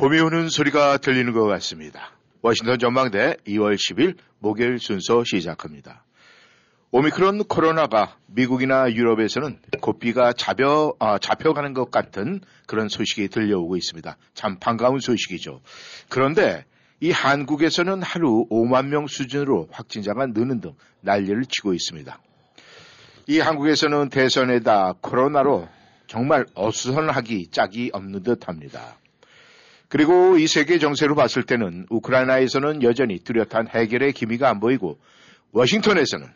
봄이 오는 소리가 들리는 것 같습니다. 워싱턴 전망대 2월 10일 목요일 순서 시작합니다. 오미크론 코로나가 미국이나 유럽에서는 고삐가 잡혀, 아, 잡혀가는 것 같은 그런 소식이 들려오고 있습니다. 참 반가운 소식이죠. 그런데 이 한국에서는 하루 5만 명 수준으로 확진자가 느는 등 난리를 치고 있습니다. 이 한국에서는 대선에다 코로나로 정말 어수선하기 짝이 없는 듯 합니다. 그리고 이 세계 정세로 봤을 때는 우크라이나에서는 여전히 뚜렷한 해결의 기미가 안 보이고 워싱턴에서는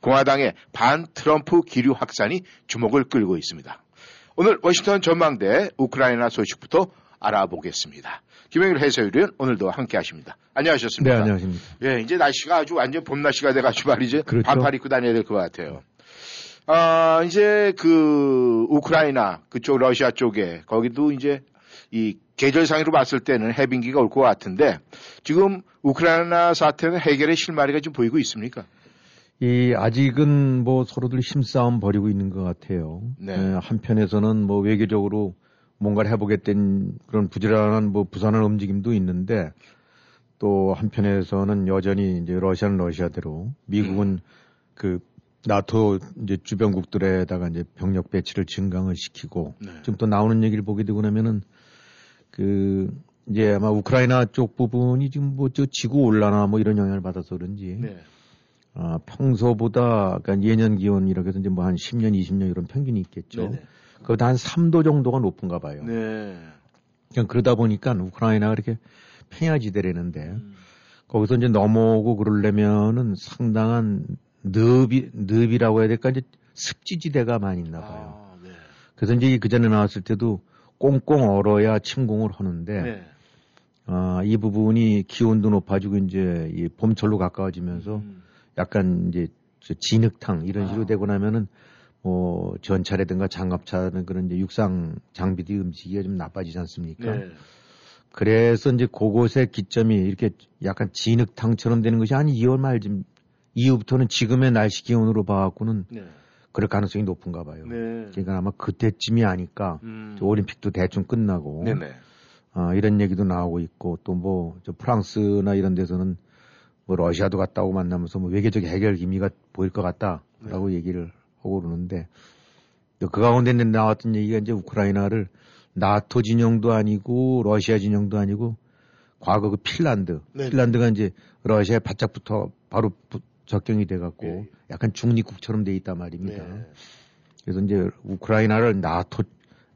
공화당의 반 트럼프 기류 확산이 주목을 끌고 있습니다. 오늘 워싱턴 전망대 우크라이나 소식부터 알아보겠습니다. 김영일 해설위원 오늘도 함께 하십니다. 안녕하셨습니까? 네, 안녕하십니까. 예, 이제 날씨가 아주 완전 봄 날씨가 돼가지고 말이죠. 그렇죠. 반팔 입고 다녀야 될 것 같아요. 아, 이제 그 우크라이나 그쪽 러시아 쪽에 거기도 이제 이 계절상으로 봤을 때는 해빙기가 올 것 같은데 지금 우크라이나 사태는 해결의 실마리가 좀 보이고 있습니까? 이 아직은 뭐 서로들 힘싸움 벌이고 있는 것 같아요. 네. 에, 한편에서는 뭐 외교적으로 뭔가를 해보겠다는 그런 부지런한 뭐 부산한 움직임도 있는데 또 한편에서는 여전히 이제 러시아는 러시아대로 미국은 음. 그 나토 이제 주변국들에다가 이제 병력 배치를 증강을 시키고 네. 지금 또 나오는 얘기를 보게 되고 나면은 그 이제 아마 우크라이나 쪽 부분이 지금 뭐 저 지구 온난화 뭐 이런 영향을 받아서 그런지 네. 아, 평소보다 그러니까 예년 기온이라고 해서 이제 뭐 한 10년, 20년 이런 평균이 있겠죠. 네네. 그보다 한 3도 정도가 높은가 봐요. 네. 그냥 그러다 보니까 우크라이나가 이렇게 평야지대라는데 음. 거기서 이제 넘어오고 그러려면은 상당한 늪이, 늪이라고 해야 될까 이제 습지지대가 많이 있나 봐요. 아, 네. 그래서 이제 그 전에 나왔을 때도 꽁꽁 얼어야 침공을 하는데 네. 아, 이 부분이 기온도 높아지고 이제 이 봄철로 가까워지면서 음. 약간 이제 저 진흙탕 이런 식으로 아. 되고 나면은 뭐 전차라든가 장갑차는 그런 이제 육상 장비들이 움직이기가 좀 나빠지지 않습니까? 네. 그래서 이제 그곳의 기점이 이렇게 약간 진흙탕처럼 되는 것이 한 2월 말쯤 이후부터는 지금의 날씨 기온으로 봐갖고는 네. 그럴 가능성이 높은가 봐요. 네. 그러니까 아마 그때쯤이 아닐까. 음. 저 올림픽도 대충 끝나고 네네. 아, 이런 얘기도 나오고 있고 또뭐저 프랑스나 이런 데서는 뭐 러시아도 갔다 오고 만나면서 뭐 외교적 해결 기미가 보일 것 같다라고 네. 얘기를 하고 그러는데 또그 가운데 나왔던 얘기가 이제 우크라이나를 나토 진영도 아니고 러시아 진영도 아니고 과거 그 핀란드 네. 핀란드가 이제 러시아에 바짝부터 바로 부- 접경이 돼갖고 네. 약간 중립국처럼 돼 있단 말입니다. 네. 그래서 이제 우크라이나를 나토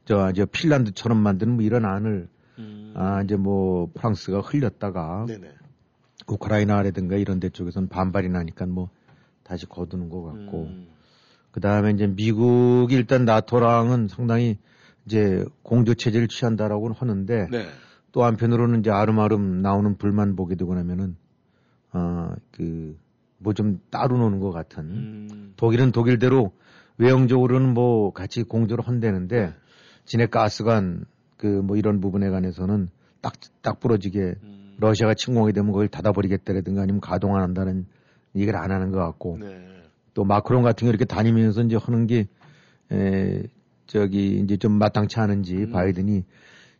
저, 저 핀란드처럼 만드는 뭐 이런 안을 음. 아 이제 뭐 프랑스가 흘렸다가 네네. 우크라이나라든가 이런 데 쪽에서는 반발이 나니까 뭐 다시 거두는 것 같고 음. 그 다음에 이제 미국이 일단 나토랑은 상당히 이제 공조 체제를 취한다라고는 하는데 네. 또 한편으로는 이제 아름아름 나오는 불만 보게 되고 나면은 아그 뭐 좀 따로 노는 것 같은 음. 독일은 독일대로 외형적으로는 뭐 같이 공조를 한다는데 네. 진해 가스관 그 뭐 이런 부분에 관해서는 딱 딱 부러지게 음. 러시아가 침공이 되면 그걸 닫아버리겠다라든가 아니면 가동 안 한다는 얘기를 안 하는 것 같고 네. 또 마크롱 같은 거 이렇게 다니면서 이제 하는 게 에, 저기 이제 좀 마땅치 않은지 음. 바이든이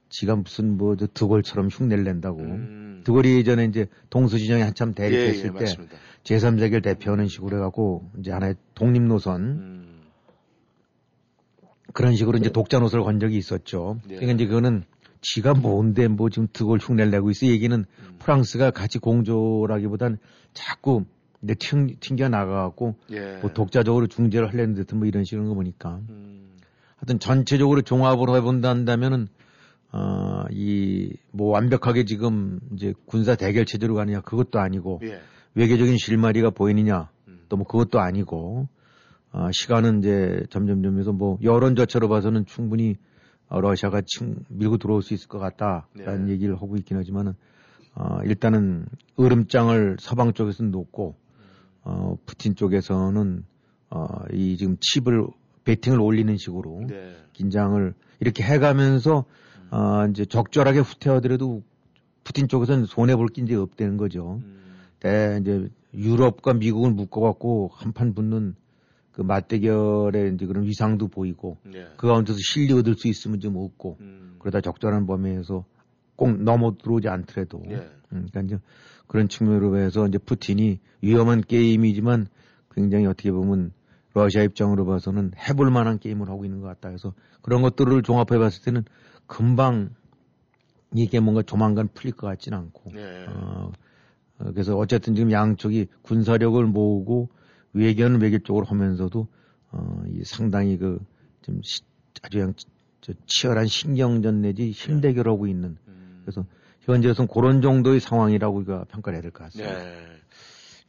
지가 무슨 뭐저 드골처럼 흉내를 낸다고 음. 드골이 예전에 이제 동수진영이 한참 예, 대립했을 예, 때 맞습니다. 제3세계를 대표하는 식으로 해갖고 이제 하나의 독립 노선 음. 그런 식으로 이제 독자 노선을 건 적이 있었죠. 예. 그러니까 이제 그거는 지가 뭔데 뭐 지금 드골 흉내를 내고 있어 얘기는 음. 프랑스가 같이 공조라기보단 자꾸 이제 튕, 튕겨 나가갖고 예. 뭐 독자적으로 중재를 하려는 듯한 뭐 이런 식으로 거 보니까 음. 하여튼 전체적으로 종합으로 해본다 한다면은 어, 이, 뭐 완벽하게 지금 이제 군사 대결 체제로 가느냐 그것도 아니고 예. 외교적인 실마리가 보이느냐 음. 또뭐 그것도 아니고 어, 시간은 이제 점점점 해서 뭐 여론 자체로 봐서는 충분히 어, 러시아가 침, 밀고 들어올 수 있을 것 같다라는 네. 얘기를 하고 있긴 하지만은 어, 일단은 으름장을 서방 쪽에서 놓고 어, 푸틴 쪽에서는 어, 이 지금 칩을 베팅을 올리는 식으로 네. 긴장을 이렇게 해가면서 어, 이제 적절하게 후퇴하더라도 푸틴 쪽에서는 손해 볼 게 이제 없다는 거죠. 음. 때 이제 유럽과 미국을 묶어갖고 한판 붙는 그 맞대결의 이제 그런 위상도 보이고 네. 그 가운데서 실리 얻을 수 있으면 좀 얻고 음. 그러다 적절한 범위에서 꼭 넘어 들어오지 않더라도 예. 음, 그러니까 이제 그런 측면으로 해서 이제 푸틴이 위험한 게임이지만 굉장히 어떻게 보면 러시아 입장으로 봐서는 해볼 만한 게임을 하고 있는 것 같다 해서 그런 것들을 종합해 봤을 때는 금방 이게 뭔가 조만간 풀릴 것 같지는 않고 네. 어, 어, 그래서 어쨌든 지금 양쪽이 군사력을 모으고 외교는 외교 쪽으로 하면서도 어, 이 상당히 그 좀 아주 그냥 저 치열한 신경전 내지 힘대결하고 있는 음. 그래서 현재로서는 그런 정도의 상황이라고 우리가 평가를 해야 될 것 같습니다. 네.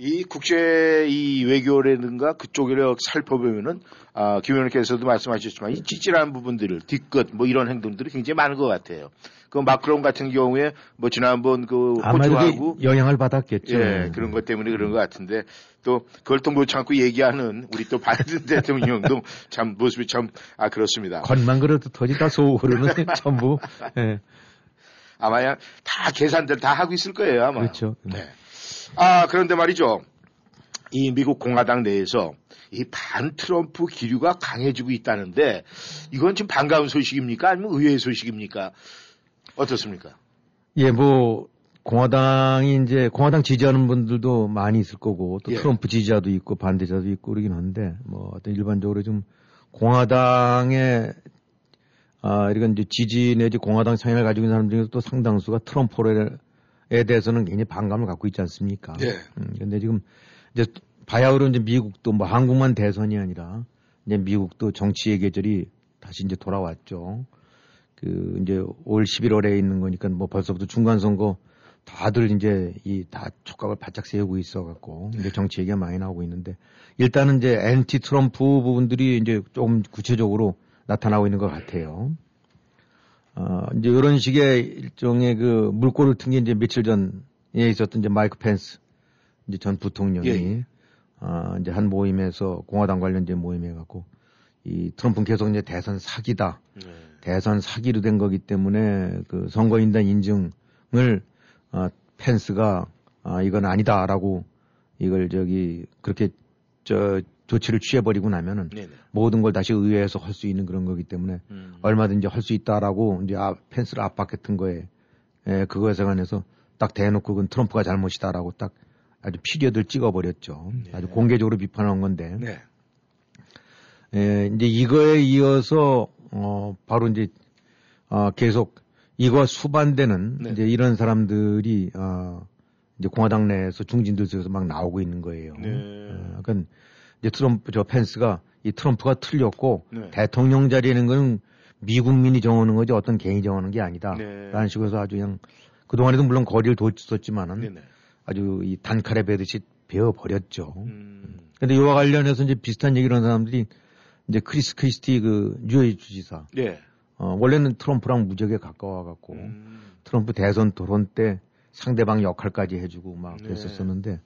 이 국제 이 외교라든가 그쪽을 살펴보면은 아, 김 의원께서도 말씀하셨지만 이 찌질한 부분들을 뒤끝 뭐 이런 행동들이 굉장히 많은 것 같아요. 그 마크롱 같은 경우에 뭐 지난번 그 호주하고 그 영향을 받았겠죠. 예, 그런 것 때문에 그런 것 같은데 또 그걸 또 못 참고 얘기하는 우리 또 바이든 대통령도 참 모습이 참 아 그렇습니다. 겉만 그래도 터지다 쏘르는 전부. 예, 아마 그냥 다 계산들 다 하고 있을 거예요 아마. 그렇죠. 네. 아 그런데 말이죠. 이 미국 공화당 내에서 이 반 트럼프 기류가 강해지고 있다는데 이건 지금 반가운 소식입니까 아니면 의외의 소식입니까? 어떻습니까? 예, 뭐 공화당이 이제 공화당 지지하는 분들도 많이 있을 거고 또 예. 트럼프 지지자도 있고 반대자도 있고 그러긴 한데 뭐 어떤 일반적으로 좀 공화당의 아 이런 이제 지지 내지 공화당 성향을 가지고 있는 사람 중에서 또 상당수가 트럼프 에 대해서는 굉장히 반감을 갖고 있지 않습니까? 예. 음, 근데 지금 이제 바야흐로 이제 미국도 뭐 한국만 대선이 아니라 이제 미국도 정치의 계절이 다시 이제 돌아왔죠. 그 이제 올 11월에 있는 거니까 뭐 벌써부터 중간 선거 다들 이제 이 다 촉각을 바짝 세우고 있어 갖고 이제 정치 얘기가 많이 나오고 있는데 일단은 이제 엔티 트럼프 부분들이 이제 조금 구체적으로 나타나고 있는 것 같아요. 어, 이제 이런 식의 일종의 그 물꼬를 튼 게 이제 며칠 전에 있었던 이제 마이크 펜스 이제 전 부통령이 예, 예. 아, 이제 한 모임에서 공화당 관련된 모임에 갖고 이 트럼프는 계속 이제 대선 사기다. 네. 대선 사기로 된 거기 때문에 그 선거인단 인증을 아, 펜스가 아, 이건 아니다라고 이걸 저기 그렇게 저 조치를 취해버리고 나면은 네네. 모든 걸 다시 의회에서 할 수 있는 그런 거기 때문에 음. 얼마든지 할 수 있다라고 이제 아, 펜스를 압박했던 거에 에, 그것에 관해서 딱 대놓고 그건 트럼프가 잘못이다라고 딱 아주 피디어들 찍어버렸죠. 네. 아주 공개적으로 비판한 건데 네. 예, 이제 이거에 이어서 어 바로 이제 아 계속 이거 수반되는 네. 이제 이런 사람들이 아 이제 공화당 내에서 중진들 속에서 막 나오고 있는 거예요. 네. 어, 그러니까 이제 트럼프 저 펜스가 이 트럼프가 틀렸고 네. 대통령 자리에는 건 미국민이 정하는 거지 어떤 개인이 정하는 게 아니다. 네. 라는 식으로 해서 아주 그냥 그동안에도 물론 거리를 뒀었지만은 네네. 아주 이 단칼에 베듯이 베어 버렸죠. 음. 근데 이와 관련해서 이제 비슷한 얘기를 하는 사람들이 이제 크리스 크리스티 그 뉴욕 주지사 네. 어, 원래는 트럼프랑 무지하게 가까워 갖고 음. 트럼프 대선 토론 때 상대방 역할까지 해주고 막 네. 그랬었었는데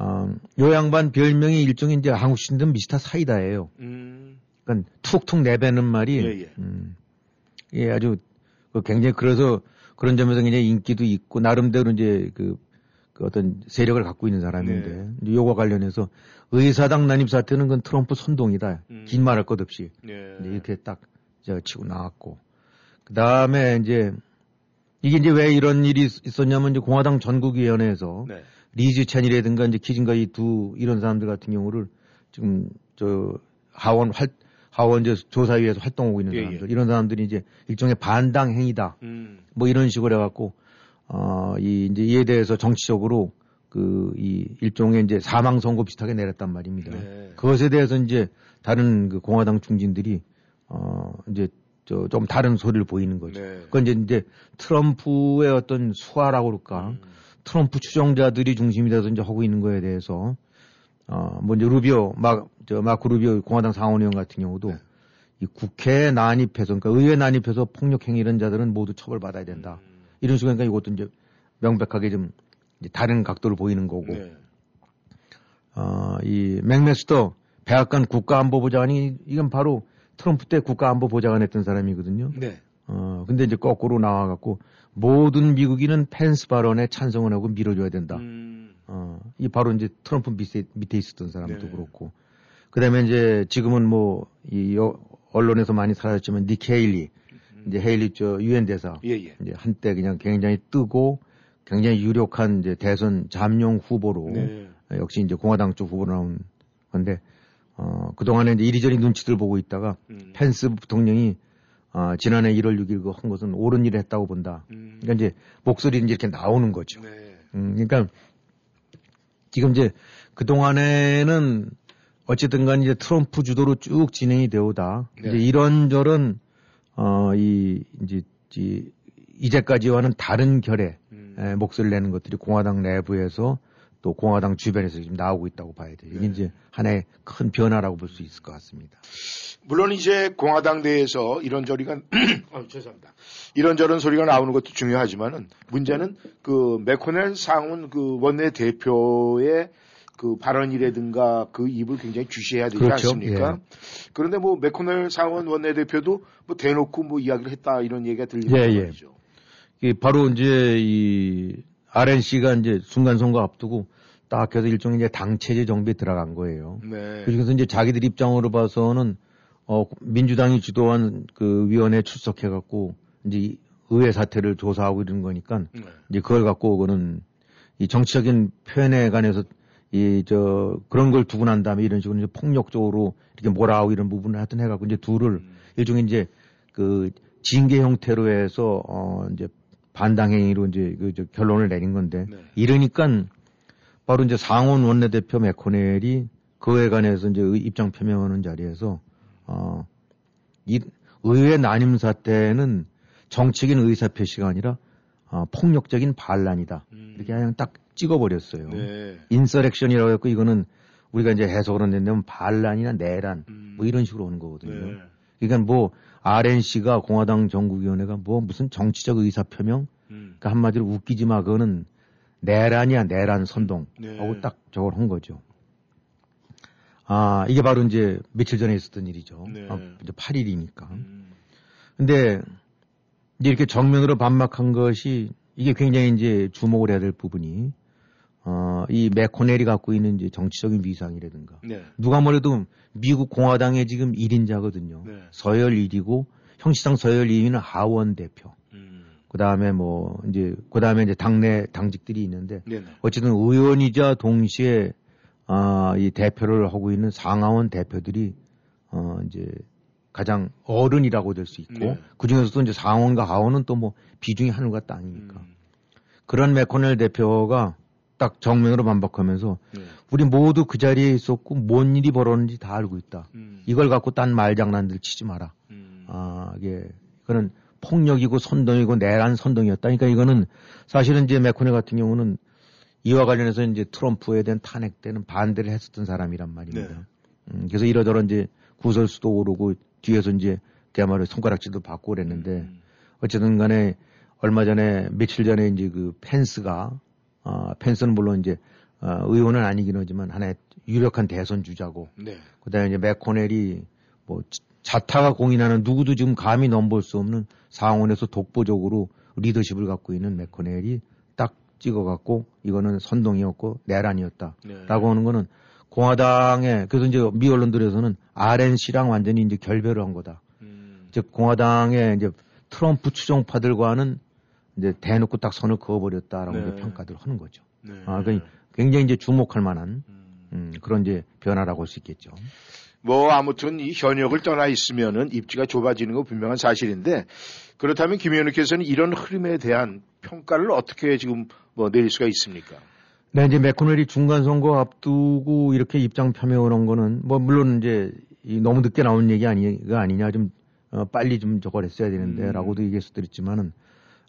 어, 요 양반 별명이 일종의 이제 한국식으로 미스터 사이다예요. 음. 그러니까 툭툭 내뱉는 말이 예, 예. 음, 예 아주 그 굉장히 그래서 그런 점에서 굉장히 인기도 있고 나름대로 이제 그, 그 어떤 세력을 갖고 있는 사람인데 네. 요거 관련해서 의사당 난입 사태는 그건 트럼프 선동이다. 음. 긴 말할 것 없이 네. 이렇게 딱저 치고 나왔고 그 다음에 이제 이게 이제 왜 이런 일이 있- 있었냐면 이제 공화당 전국위원회에서 네. 리즈 찬이라든가 이제 키진가 이두 이런 사람들 같은 경우를 지금 저 하원 활 하원 이제 조사위에서 활동하고 있는 예, 사람들 예. 이런 사람들이 이제 일종의 반당 행위다 음. 뭐 이런 식으로 해갖고 어이 이제 이에 대해서 정치적으로 그 이 일종의 이제 사망 선고 비슷하게 내렸단 말입니다. 네. 그것에 대해서 이제 다른 그 공화당 중진들이 어 이제 저 좀 다른 소리를 보이는 거죠. 네. 그건 이제 이제 트럼프의 어떤 수화라고 그럴까 음. 트럼프 추종자들이 중심이 돼서 이제 하고 있는 거에 대해서 어 먼저 루비오 막 저 마크 루비오 공화당 상원의원 같은 경우도 네. 이 국회에 난입해서 그러니까 의회 난입해서 폭력 행위 이런 자들은 모두 처벌받아야 된다. 음. 이런 식으로 그러니까 이것도 이제 명백하게 좀 이제 다른 각도를 보이는 거고 네. 어, 이 맥메스터 백악관 국가안보보좌관이 이건 바로 트럼프 때 국가안보보좌관 했던 사람이거든요. 네. 어, 근데 이제 거꾸로 나와갖고 모든 미국인은 펜스 발언에 찬성을 하고 밀어줘야 된다. 음. 어, 이 바로 이제 트럼프 밑에, 밑에 있었던 사람도 네. 그렇고. 그 다음에 이제 지금은 뭐, 이 여- 언론에서 많이 사라졌지만 닉 헤일리, 이제 헤일리 저 유엔 대사. 예, 예. 이제 한때 그냥 굉장히 뜨고 굉장히 유력한 이제 대선 잠룡 후보로 네. 역시 이제 공화당 쪽 후보로 나온 건데, 어, 그동안에 이제 이리저리 눈치들 보고 있다가 음. 펜스 부통령이 어, 지난해 1월 6일 그 한 것은 옳은 일을 했다고 본다. 음. 그러니까 이제 목소리는 이제 이렇게 나오는 거죠. 네. 음, 그러니까 지금 이제 그 동안에는 어쨌든 간 이제 트럼프 주도로 쭉 진행이 되오다. 네. 이제 이런저런 어이 이제 이, 이제까지와는 다른 결의 음. 에, 목소리를 내는 것들이 공화당 내부에서 또 공화당 주변에서 지금 나오고 있다고 봐야 돼요. 이게 네. 이제 하나의 큰 변화라고 볼 수 있을 것 같습니다. 물론 이제 공화당 내에서 이런저리가 어, 죄송합니다. 이런저런 소리가 나오는 것도 중요하지만은 문제는 그 맥코넬 상원 그 원내 대표의 그 발언이라든가 그 입을 굉장히 주시해야 되지 그렇죠. 않습니까? 그런데 뭐 맥코넬 상원 원내 대표도 뭐 대놓고 뭐 이야기를 했다 이런 얘기가 들리는 예, 예. 말이죠. 이게 바로 이제 이 RNC가 이제 순간 선거 앞두고 딱 해서 일종의 이제 당체제 정비에 들어간 거예요. 네. 그래서 이제 자기들 입장으로 봐서는 어 민주당이 주도한 그 위원회 출석해 갖고 이제 이 의회 사태를 조사하고 이런 거니까 네. 이제 그걸 갖고 그거는 이 정치적인 표현에 관해서 이 저 그런 걸 두고 난 다음에 이런 식으로 이제 폭력적으로 이렇게 몰아오고 이런 부분을 하여튼 해갖고 이제 둘을 음. 일종의 이제 그 징계 형태로 해서 어 이제 반당행위로 이제 그저 결론을 내린 건데 네. 이러니까 바로 이제 상원 원내대표 맥코넬이 그에 관해서 이제 의- 입장 표명하는 자리에서 어 이 의회 난임 사태는 정치적인 의사 표시가 아니라 어, 폭력적인 반란이다 음. 이렇게 그냥 딱 찍어버렸어요. 네. insurrection이라고 했고 이거는 우리가 이제 해석을 한다면 반란이나 내란 음. 뭐 이런 식으로 오는 거거든요. 네. 그러니까 뭐 RNC가 공화당 전국위원회가 뭐 무슨 정치적 의사 표명 음. 그러니까 한마디로 웃기지 마 그거는 내란이야 내란 선동 네. 하고 딱 저걸 한 거죠. 아 이게 바로 이제 며칠 전에 있었던 일이죠. 네. 아, 이제 8일이니까. 음. 근데 이렇게 정면으로 반박한 것이 이게 굉장히 이제 주목을 해야 될 부분이 어, 이 맥코넬이 갖고 있는 이제 정치적인 위상이라든가 네. 누가 뭐래도 미국 공화당의 지금 1인자거든요. 네. 서열 1위고 형식상 서열 2위는 하원 대표. 음. 그다음에 뭐 이제 그다음에 이제 당내 당직들이 있는데 네네. 어쨌든 의원이자 동시에 아, 이 대표를 하고 있는 상하원 대표들이 어 이제 가장 어른이라고 될 수 있고 네. 그중에서도 이제 상원과 하원은 또 뭐 비중이 하늘과 땅이니까 음. 그런 맥코넬 대표가 딱 정면으로 반박하면서 네. 우리 모두 그 자리에 있었고 뭔 일이 벌어졌는지 다 알고 있다. 음. 이걸 갖고 딴 말장난들 치지 마라. 음. 아, 이게, 그는 폭력이고 선동이고 내란 선동이었다. 그러니까 이거는 사실은 이제 맥코넬 같은 경우는 이와 관련해서 이제 트럼프에 대한 탄핵 때는 반대를 했었던 사람이란 말입니다. 네. 음, 그래서 이러저러 이제 구설수도 오르고 뒤에서 이제 그야말로 손가락질도 받고 그랬는데 음. 어쨌든 간에 얼마 전에 며칠 전에 이제 그 펜스가 어, 펜스는 물론 이제 어, 의원은 아니긴 하지만 하나의 유력한 대선 주자고 네. 그다음에 이제 맥코넬이 뭐 지- 자타가 공인하는 누구도 지금 감히 넘볼 수 없는 상원에서 독보적으로 리더십을 갖고 있는 맥코넬이 딱 찍어갖고 이거는 선동이었고 내란이었다라고 네. 하는 거는 공화당의 그래서 이제 미 언론들에서는 RNC랑 완전히 이제 결별을 한 거다. 음. 즉 공화당의 이제 트럼프 추종파들과는 이제 대놓고 딱 선을 그어버렸다라고 네. 이제 평가들 하는 거죠. 네. 아, 그 굉장히 이제 주목할 만한 음. 음, 그런 이제 변화라고 할 수 있겠죠. 뭐 아무튼 이 현역을 떠나 있으면은 입지가 좁아지는 거 분명한 사실인데 그렇다면 김 의원님께서는 이런 흐름에 대한 평가를 어떻게 지금 뭐 내릴 수가 있습니까? 네, 이제 맥코넬이 중간 선거 앞두고 이렇게 입장 표명을 한 거는 뭐 물론 이제 이 너무 늦게 나온 얘기 아니가 아니냐 좀 어, 빨리 좀 저걸 했어야 음. 되는데라고도 얘기했었더랬지만은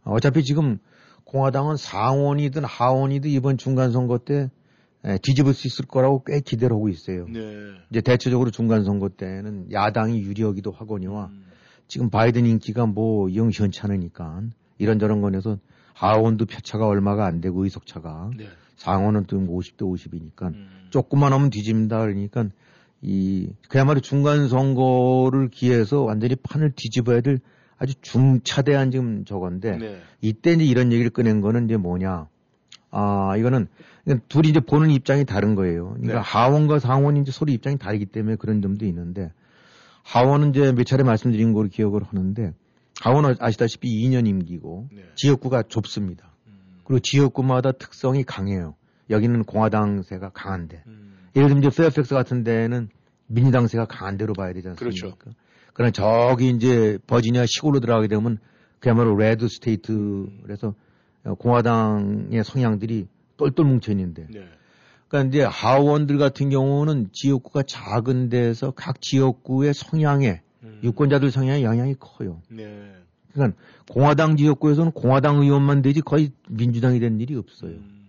어, 어차피 지금 공화당은 상원이든 하원이든 이번 중간 선거 때 에, 뒤집을 수 있을 거라고 꽤 기대를 하고 있어요. 네. 이제 대체적으로 중간 선거 때는 야당이 유리하기도 하거니와 음. 지금 바이든 인기가 뭐영 시원찮으니까 이런저런 건에서 하원도 표차가 얼마가 안 되고 의석차가 네. 상원은 또 50대 50이니까 음. 조금만 하면 뒤집니다 그러니까 이 그야말로 중간 선거를 기해서 완전히 판을 뒤집어야 될 아주 중차대한 지금 저건데 네. 이때 이제 이런 얘기를 꺼낸 거는 이제 뭐냐 아 이거는 둘이 이제 보는 입장이 다른 거예요. 그러니까 네. 하원과 상원이 이제 서로 입장이 다르기 때문에 그런 점도 있는데 하원은 이제 몇 차례 말씀드린 걸로 기억을 하는데 하원은 아시다시피 2년 임기고 네. 지역구가 좁습니다. 음. 그리고 지역구마다 특성이 강해요. 여기는 공화당세가 강한데 음. 예를 들면 이제 페어팩스 같은 데는 민주당세가 강한 데로 봐야 되지 않습니까? 그렇죠. 그러나 저기 이제 버지니아 시골로 들어가게 되면 그야말로 red state에서 공화당의 성향들이 똘똘 뭉쳐 있는데 네. 그러니까 이제 하원들 같은 경우는 지역구가 작은 데서 각 지역구의 성향에 음. 유권자들 성향에 영향이 커요. 네. 그러니까 공화당 지역구에서는 공화당 의원만 되지 거의 민주당이 된 일이 없어요. 음.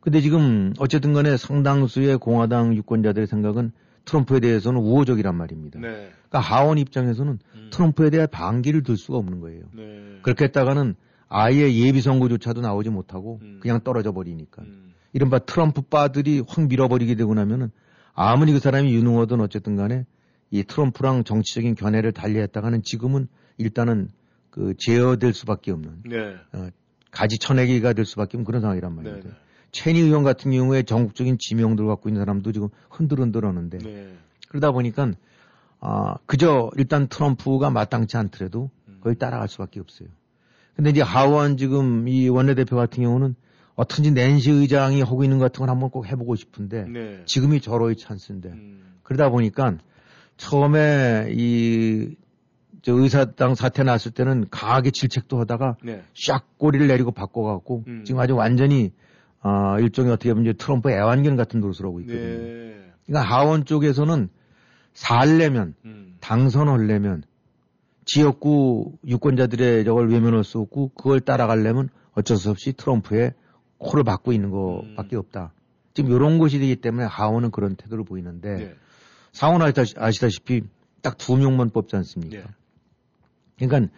근데 지금 어쨌든 간에 상당수의 공화당 유권자들의 생각은 트럼프에 대해서는 우호적이란 말입니다. 네. 그러니까 하원 입장에서는 음. 트럼프에 대한 반기를 들 수가 없는 거예요. 네. 그렇게 했다가는 아예 예비 선거조차도 나오지 못하고 음. 그냥 떨어져 버리니까. 음. 이른바 트럼프 바들이 확 밀어버리게 되고 나면은 아무리 그 사람이 유능하든 어쨌든 간에 이 트럼프랑 정치적인 견해를 달리했다가는 지금은 일단은 그 제어될 수밖에 없는 네. 가지 쳐내기가 될 수밖에 없는 그런 상황이란 네. 말입니다. 체니 의원 같은 경우에 전국적인 지명도를 갖고 있는 사람도 지금 흔들흔들 하는데 네. 그러다 보니까 아 그저 일단 트럼프가 마땅치 않더라도 거의 따라갈 수밖에 없어요. 근데 이제 하원 지금 이 원내대표 같은 경우는 어떤지 낸시 의장이 하고 있는 것 같은 걸 한번 꼭 해보고 싶은데 네. 지금이 절호의 찬스인데 음. 그러다 보니까 처음에 이 저 의사당 사태 났을 때는 강하게 질책도 하다가 네. 샥 꼬리를 내리고 바꿔갖고 음. 지금 아주 완전히 아 일종의 어떻게 보면 트럼프 애완견 같은 노릇을 하고 있거든요. 네. 그러니까 하원 쪽에서는 살려면 음. 당선하려면 지역구 유권자들의 저걸 외면할 수 없고 그걸 따라가려면 어쩔 수 없이 트럼프의 코를 받고 있는 것밖에 음. 없다. 지금 이런 것이 되기 때문에 하원은 그런 태도를 보이는데 네. 상원 아시다시- 아시다시피 딱 두 명만 뽑지 않습니까? 네. 그러니까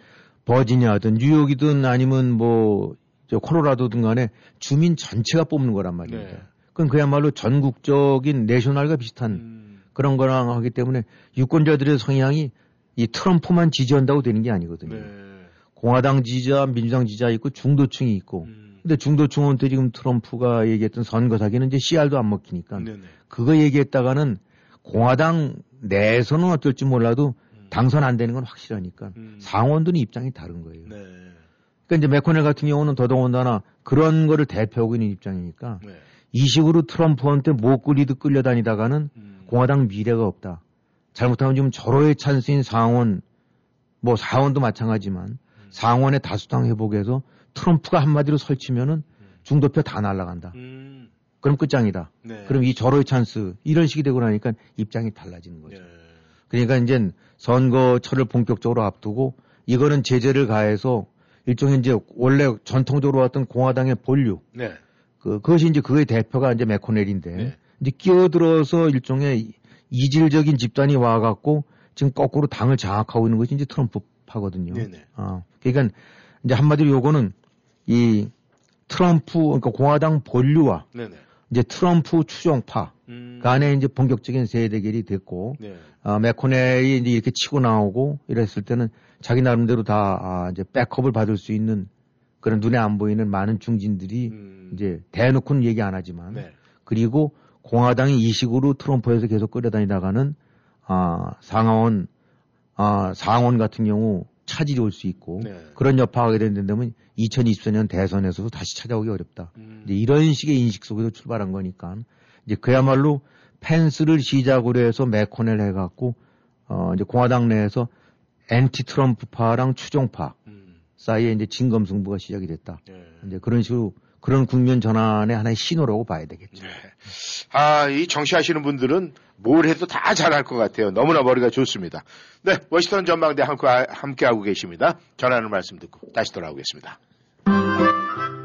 버지니아든 뉴욕이든 아니면 뭐 저 콜로라도든 간에 주민 전체가 뽑는 거란 말입니다. 네. 그건 그야말로 전국적인 내셔널과 비슷한 음. 그런 거랑 하기 때문에 유권자들의 성향이 이 트럼프만 지지한다고 되는 게 아니거든요. 네. 공화당 지지자, 민주당 지지자 있고 중도층이 있고. 음. 근데 중도층은 또 지금 트럼프가 얘기했던 선거 사기는 이제 씨알도 안 먹히니까 네네. 그거 얘기했다가는 공화당 내에서는 어떨지 몰라도 음. 당선 안 되는 건 확실하니까 음. 상원들은 입장이 다른 거예요. 네. 그러니까 이제 메코넬 같은 경우는 더더군다나 그런 거를 대표하고 있는 입장이니까 네. 이 식으로 트럼프한테 못 끌리듯 끌려다니다가는 음. 공화당 미래가 없다. 잘못하면 지금 절호의 찬스인 상원, 뭐 사원도 마찬가지만 상원의 다수당 회복에서 트럼프가 한마디로 설치면은 중도표 다 날아간다. 음. 그럼 끝장이다. 네. 그럼 이 절호의 찬스 이런 식이 되고 나니까 입장이 달라지는 거죠. 네. 그러니까 이제 선거철을 본격적으로 앞두고 이거는 제재를 가해서 일종의 이제 원래 전통적으로 왔던 공화당의 본류 네. 그 그것이 이제 그의 대표가 이제 메코넬인데 네. 이제 끼어들어서 일종의 이질적인 집단이 와갖고 지금 거꾸로 당을 장악하고 있는 것이 이제 트럼프파거든요. 네네. 아, 그러니까 이제 한마디로 요거는 이 트럼프 그러니까 공화당 본류와 네네. 이제 트럼프 추종파 음. 간에 이제 본격적인 세대 대결이 됐고 네. 아, 메코넬이 이제 이렇게 치고 나오고 이랬을 때는 자기 나름대로 다 아, 이제 백업을 받을 수 있는 그런 눈에 안 보이는 많은 중진들이 음. 이제 대놓고는 얘기 안 하지만 네. 그리고 공화당이 이 식으로 트럼프에서 계속 끌어다니다가는 아, 상하원 아, 상원 같은 경우 차질이 올 수 있고 네. 그런 여파가 된다면 2024년 대선에서도 다시 찾아오기 어렵다. 음. 이제 이런 식의 인식 속에서 출발한 거니까 이제 그야말로 펜스를 시작으로 해서 메코넬 해갖고 어 이제 공화당 내에서 엔티 트럼프파랑 추종파 음. 사이에 이제 진검승부가 시작이 됐다. 네. 이제 그런 식으로 그런 국면 전환의 하나의 신호라고 봐야 되겠죠. 네. 아, 이 정치하시는 분들은 뭘 해도 다 잘할 것 같아요. 너무나 머리가 좋습니다. 네, 워싱턴 전망대 함께, 함께하고 계십니다. 전하는 말씀 듣고 다시 돌아오겠습니다.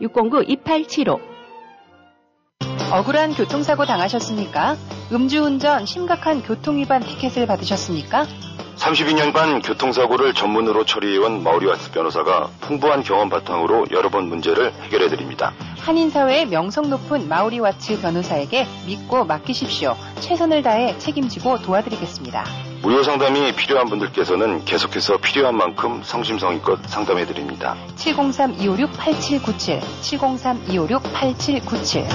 609-2875. 억울한 교통사고 당하셨습니까? 음주운전 심각한 교통위반 티켓을 받으셨습니까? 32년간 교통사고를 전문으로 처리해온 마우리와스 변호사가 풍부한 경험 바탕으로 여러 번 문제를 해결해드립니다. 한인사회의 명성 높은 마우리와츠 변호사에게 믿고 맡기십시오. 최선을 다해 책임지고 도와드리겠습니다. 무료 상담이 필요한 분들께서는 계속해서 필요한 만큼 성심성의껏 상담해 드립니다. 703-256-8797, 703-256-8797.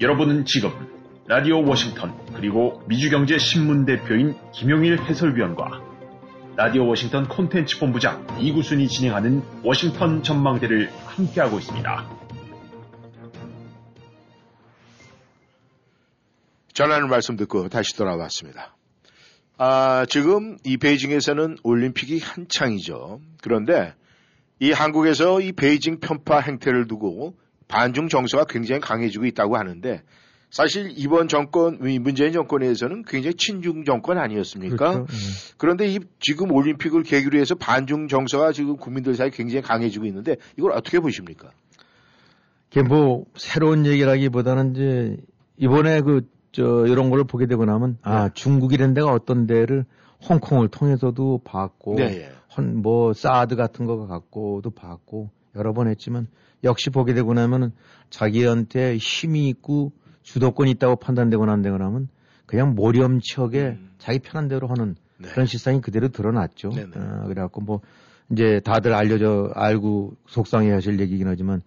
여러분은 지금 라디오 워싱턴 그리고 미주경제 신문 대표인 김용일 해설위원과 라디오 워싱턴 콘텐츠 본부장 이구순이 진행하는 워싱턴 전망대를 함께하고 있습니다. 전하는 말씀 듣고 다시 돌아왔습니다. 아, 지금 이 베이징에서는 올림픽이 한창이죠. 그런데 이 한국에서 이 베이징 편파 행태를 두고 반중 정서가 굉장히 강해지고 있다고 하는데 사실 이번 정권, 문재인 정권에서는 굉장히 친중 정권 아니었습니까? 그렇죠. 예. 그런데 이 지금 올림픽을 계기로 해서 반중 정서가 지금 국민들 사이에 굉장히 강해지고 있는데 이걸 어떻게 보십니까? 이게 뭐 새로운 얘기라기보다는 이제 이번에 그 저 이런 걸 보게 되고 나면 아 네. 중국이라는 데가 어떤 데를 홍콩을 통해서도 봤고 네, 예. 헌, 뭐 사드 같은 거 갖고도 봤고 여러 번 했지만 역시 보게 되고 나면은 자기한테 힘이 있고 주도권이 있다고 판단되고 난 되고 나면 그냥 모렴치하게 음. 자기 편한 대로 하는 네. 그런 실상이 그대로 드러났죠. 네네. 어, 그래갖고 뭐 이제 다들 알려져 알고 속상해 하실 얘기긴 하지만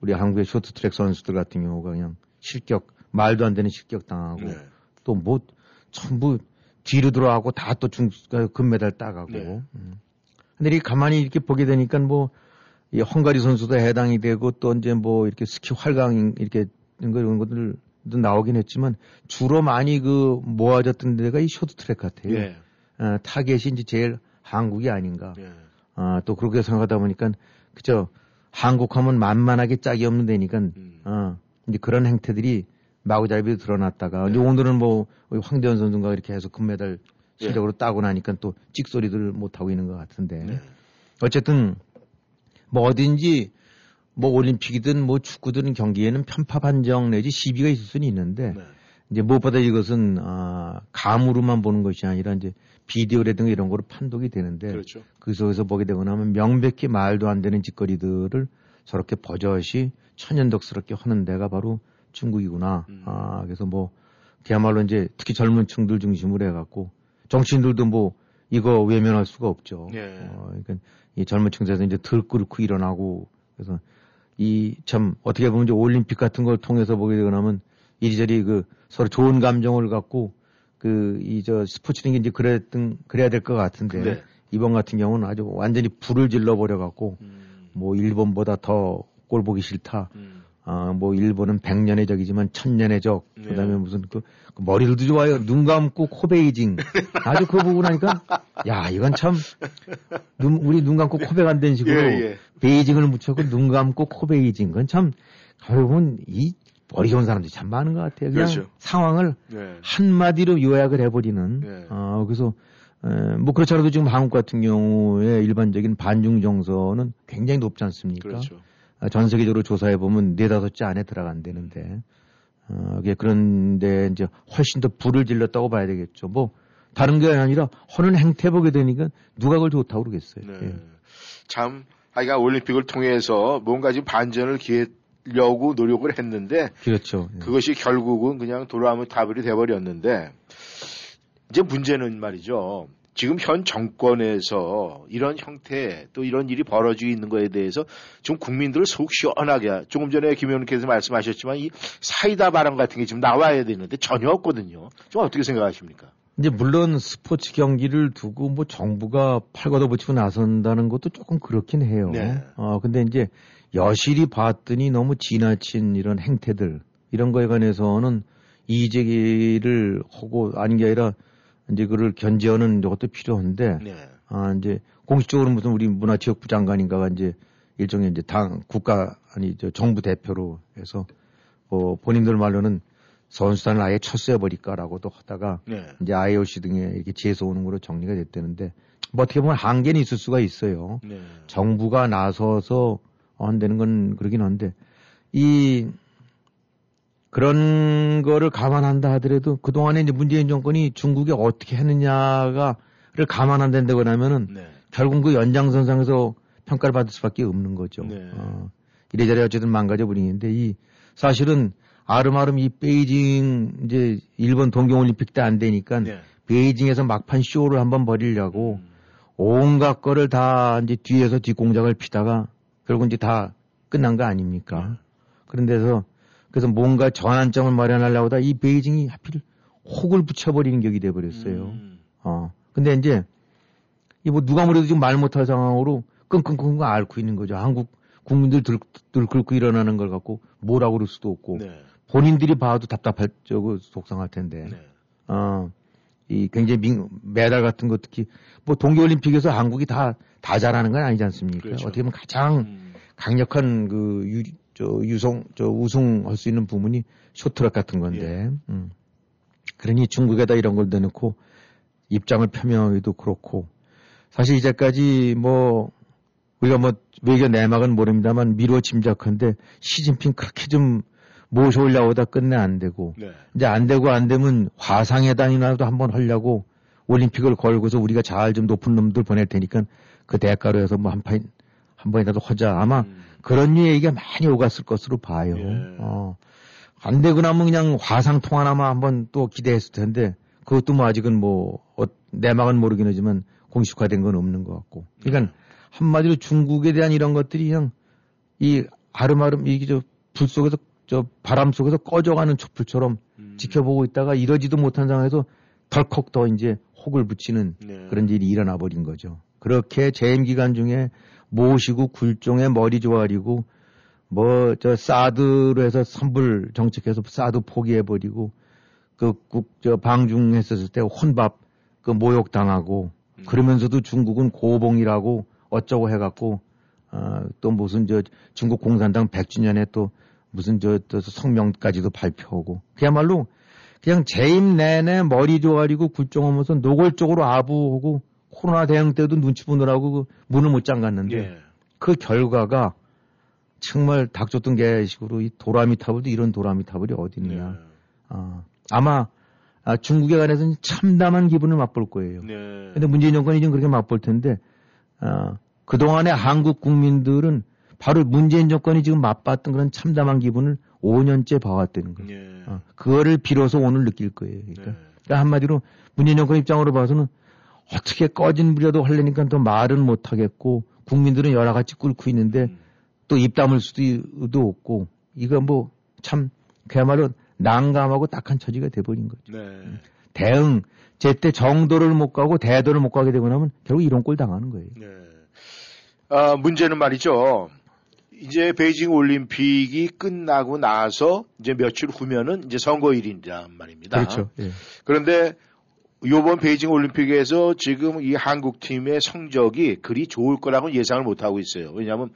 우리 한국의 쇼트트랙 선수들 같은 경우가 그냥 실격 말도 안 되는 실격 당하고 네. 또뭐 전부 뒤로 들어가고 다 또 중 금메달 따가고. 네. 음. 근데 이 가만히 이렇게 보게 되니까 뭐 이 헝가리 선수도 해당이 되고 또 이제 뭐 이렇게 스키 활강 이렇게 이런 것들도 나오긴 했지만 주로 많이 그 모아졌던 데가 이 쇼트트랙 같아요. 예. 어, 타겟이 이제 제일 한국이 아닌가. 예. 아, 또 그렇게 생각하다 보니까 그죠. 한국하면 만만하게 짝이 없는 데니까 음. 어, 이제 그런 행태들이 마구잡이로 드러났다가 이제 네. 오늘은 뭐 황대현 선수가 이렇게 해서 금메달 예. 실력으로 따고 나니까 또 찍소리들 못 하고 있는 것 같은데 네. 어쨌든 뭐 어딘지 뭐 올림픽이든 뭐 축구든 경기에는 편파 판정 내지 시비가 있을 수는 있는데 네. 이제 무엇보다 이것은 아 감으로만 보는 것이 아니라 이제 비디오라든가 이런 거로 판독이 되는데 그렇죠. 그 속에서 보게 되고 나면 명백히 말도 안 되는 짓거리들을 저렇게 버젓이 천연덕스럽게 하는 데가 바로 중국이구나. 음. 아, 그래서 뭐, 그야말로 이제 특히 젊은 층들 중심으로 해갖고 정치인들도 뭐 이거 외면할 수가 없죠. 예. 어, 그러니까 이 젊은 층에서 이제 들끓고 일어나고 그래서 이 참 어떻게 보면 이제 올림픽 같은 걸 통해서 보게 되고 나면 이리저리 그 서로 좋은 감정을 갖고 그 이 저 스포츠는 이제 그랬던 그래야 될 것 같은데 네. 이번 같은 경우는 아주 완전히 불을 질러 버려 갖고 음. 뭐 일본보다 더 꼴 보기 싫다. 음. 아, 뭐 일본은 백년의 적이지만 천년의 적. 네. 그다음에 무슨 그, 그 머리들도 좋아요. 눈 감고 코 베이징. 아주 그거 보고 나니까 야 이건 참 눈, 우리 눈 감고 코 베 간다는 식으로 예, 예. 베이징을 붙이고 눈 감고 코 베이징. 그건 참 결국은 이 머리 좋은 사람들이 참 많은 것 같아요. 그냥 그렇죠. 상황을 네. 한마디로 요약을 해버리는. 네. 어, 그래서 에, 뭐 그렇잖아도 지금 한국 같은 경우에 일반적인 반중 정서는 굉장히 높지 않습니까? 그렇죠. 아, 전 세계적으로 조사해 보면 네다섯 째 안에 들어간다는데 어, 그런데 이제 훨씬 더 불을 질렀다고 봐야 되겠죠. 뭐 다른 게 아니라 하는 행태 보게 되니까 누가 그걸 좋다고 그러겠어요. 네. 예. 참 하여간 올림픽을 통해서 뭔가 지금 반전을 기려고 노력을 했는데 그렇죠. 예. 그것이 결국은 그냥 돌아오면 다불이 돼버렸는데 이제 문제는 말이죠. 지금 현 정권에서 이런 형태 또 이런 일이 벌어지고 있는 거에 대해서 좀 국민들을 속 시원하게 조금 전에 김 의원님께서 말씀하셨지만 이 사이다 발언 같은 게 지금 나와야 되는데 전혀 없거든요. 좀 어떻게 생각하십니까? 이제 물론 스포츠 경기를 두고 뭐 정부가 팔 걷어붙이고 나선다는 것도 조금 그렇긴 해요. 네. 어 근데 이제 여실히 봤더니 너무 지나친 이런 행태들 이런 거에 관해서는 이의제기를 하고 아닌 게 아니라 이제 그를 견제하는 것도 필요한데 네. 아 이제 공식적으로 무슨 우리 문화체육부 장관인가가 이제 일종의 이제 당 국가 아니 저 정부 대표로 해서 뭐 본인들 말로는 선수단을 아예 철수해 버릴까라고도 하다가 네. 이제 IOC 등에 이렇게 제소 오는 거로 정리가 됐다는데 뭐 어떻게 보면 한계는 있을 수가 있어요. 네. 정부가 나서서 한다는 건 그러긴 한데 이 그런 거를 감안한다 하더라도 그동안에 이제 문재인 정권이 중국에 어떻게 했느냐가를 감안한다고 하면은 네. 결국 그 연장선상에서 평가를 받을 수밖에 없는 거죠. 네. 어, 이래저래 어쨌든 망가져 버리는데 이 사실은 아름아름 이 베이징 이제 일본 동경올림픽 때 안 되니까 네. 베이징에서 막판 쇼를 한번 벌이려고 음. 온갖 거를 다 이제 뒤에서 뒷공작을 피다가 결국 이제 다 끝난 거 아닙니까? 그런 데서 그래서 뭔가 전환점을 마련하려고 하다 이 베이징이 하필 혹을 붙여버리는 격이 돼버렸어요. 음. 어. 근데 이제 이 뭐 누가 뭐래도 지금 말 못할 상황으로 끙끙끙끙 앓고 있는 거죠. 한국 국민들 들, 들 긁고 일어나는 걸 갖고 뭐라고 그럴 수도 없고 네. 본인들이 봐도 답답할 적고 속상할 텐데. 네. 어, 이 굉장히 민, 메달 같은 거 특히 뭐 동계올림픽에서 한국이 다, 다 잘하는 건 아니지 않습니까? 그렇죠. 어떻게 보면 가장 음. 강력한 그 유, 저 유성, 저 우승할 수 있는 부분이 쇼트랙 같은 건데. 예. 음. 그러니 중국에다 이런 걸 내놓고 입장을 표명하기도 그렇고 사실 이제까지 뭐 우리가 뭐 외교 내막은 모릅니다만 미루어 짐작한데 시진핑 그렇게 좀 모셔오려고 하다 끝내 안 되고 네. 이제 안 되고 안 되면 화상회담이라도 한번 하려고 올림픽을 걸고서 우리가 잘 좀 높은 놈들 보낼 테니까 그 대가로 해서 뭐 한 판, 한 번이라도 하자. 아마 음. 그런 류의 얘기가 많이 오갔을 것으로 봐요. 예. 어. 안 되고 나면 그냥 화상통 하나만 한번 또 기대했을 텐데 그것도 뭐 아직은 뭐, 어, 내막은 모르긴 하지만 공식화된 건 없는 것 같고. 그러니까 한마디로 중국에 대한 이런 것들이 그냥 이 아름아름 이게 저 불 속에서 저 바람 속에서 꺼져가는 촛불처럼 음. 지켜보고 있다가 이러지도 못한 상황에서 덜컥 더 이제 혹을 붙이는 네. 그런 일이 일어나 버린 거죠. 그렇게 재임 기간 중에 모시고 굴종에 머리 조아리고 뭐 저 사드로 해서 선불 정책해서 사드 포기해 버리고 그 국 저 방중했었을 때 혼밥 그 모욕 당하고 음. 그러면서도 중국은 고봉이라고 어쩌고 해갖고 어또 무슨 저 중국 공산당 100주년에 또 무슨 저, 저 성명까지도 발표하고 그야말로 그냥 재임 내내 머리 조아리고 굴종하면서 노골적으로 아부하고 코로나 대응 때도 눈치 보느라고 그 문을 못 잠갔는데 예. 그 결과가 정말 닥쳤던 게식으로 이 도라미 타블도 이런 도라미 타블이 어디 네. 있느냐. 아, 아마 아, 중국에 관해서는 참담한 기분을 맛볼 거예요. 네. 근데 문재인 정권이 좀 그렇게 맛볼 텐데, 아, 그동안의 한국 국민들은 바로 문재인 정권이 지금 맛봤던 그런 참담한 기분을 5년째 봐왔다는 거예요. 예. 어, 그거를 비로소 오늘 느낄 거예요. 그러니까, 네. 그러니까 한마디로 문재인 정권 입장으로 봐서는 어떻게 꺼진 불이라도 하려니까 또 말은 못 하겠고 국민들은 여러 가지 꿇고 있는데 음. 또입 다물 수도 없고 이거 뭐 참 그야말로 난감하고 딱한 처지가 돼버린 거죠. 네. 대응 제때 정도를 못 가고 대도를 못 가게 되고 나면 결국 이런 꼴 당하는 거예요. 네. 아, 문제는 말이죠. 이제 베이징 올림픽이 끝나고 나서 이제 며칠 후면은 이제 선거일이란 말입니다. 그렇죠. 예. 그런데 요번 베이징 올림픽에서 지금 이 한국 팀의 성적이 그리 좋을 거라고 예상을 못 하고 있어요. 왜냐하면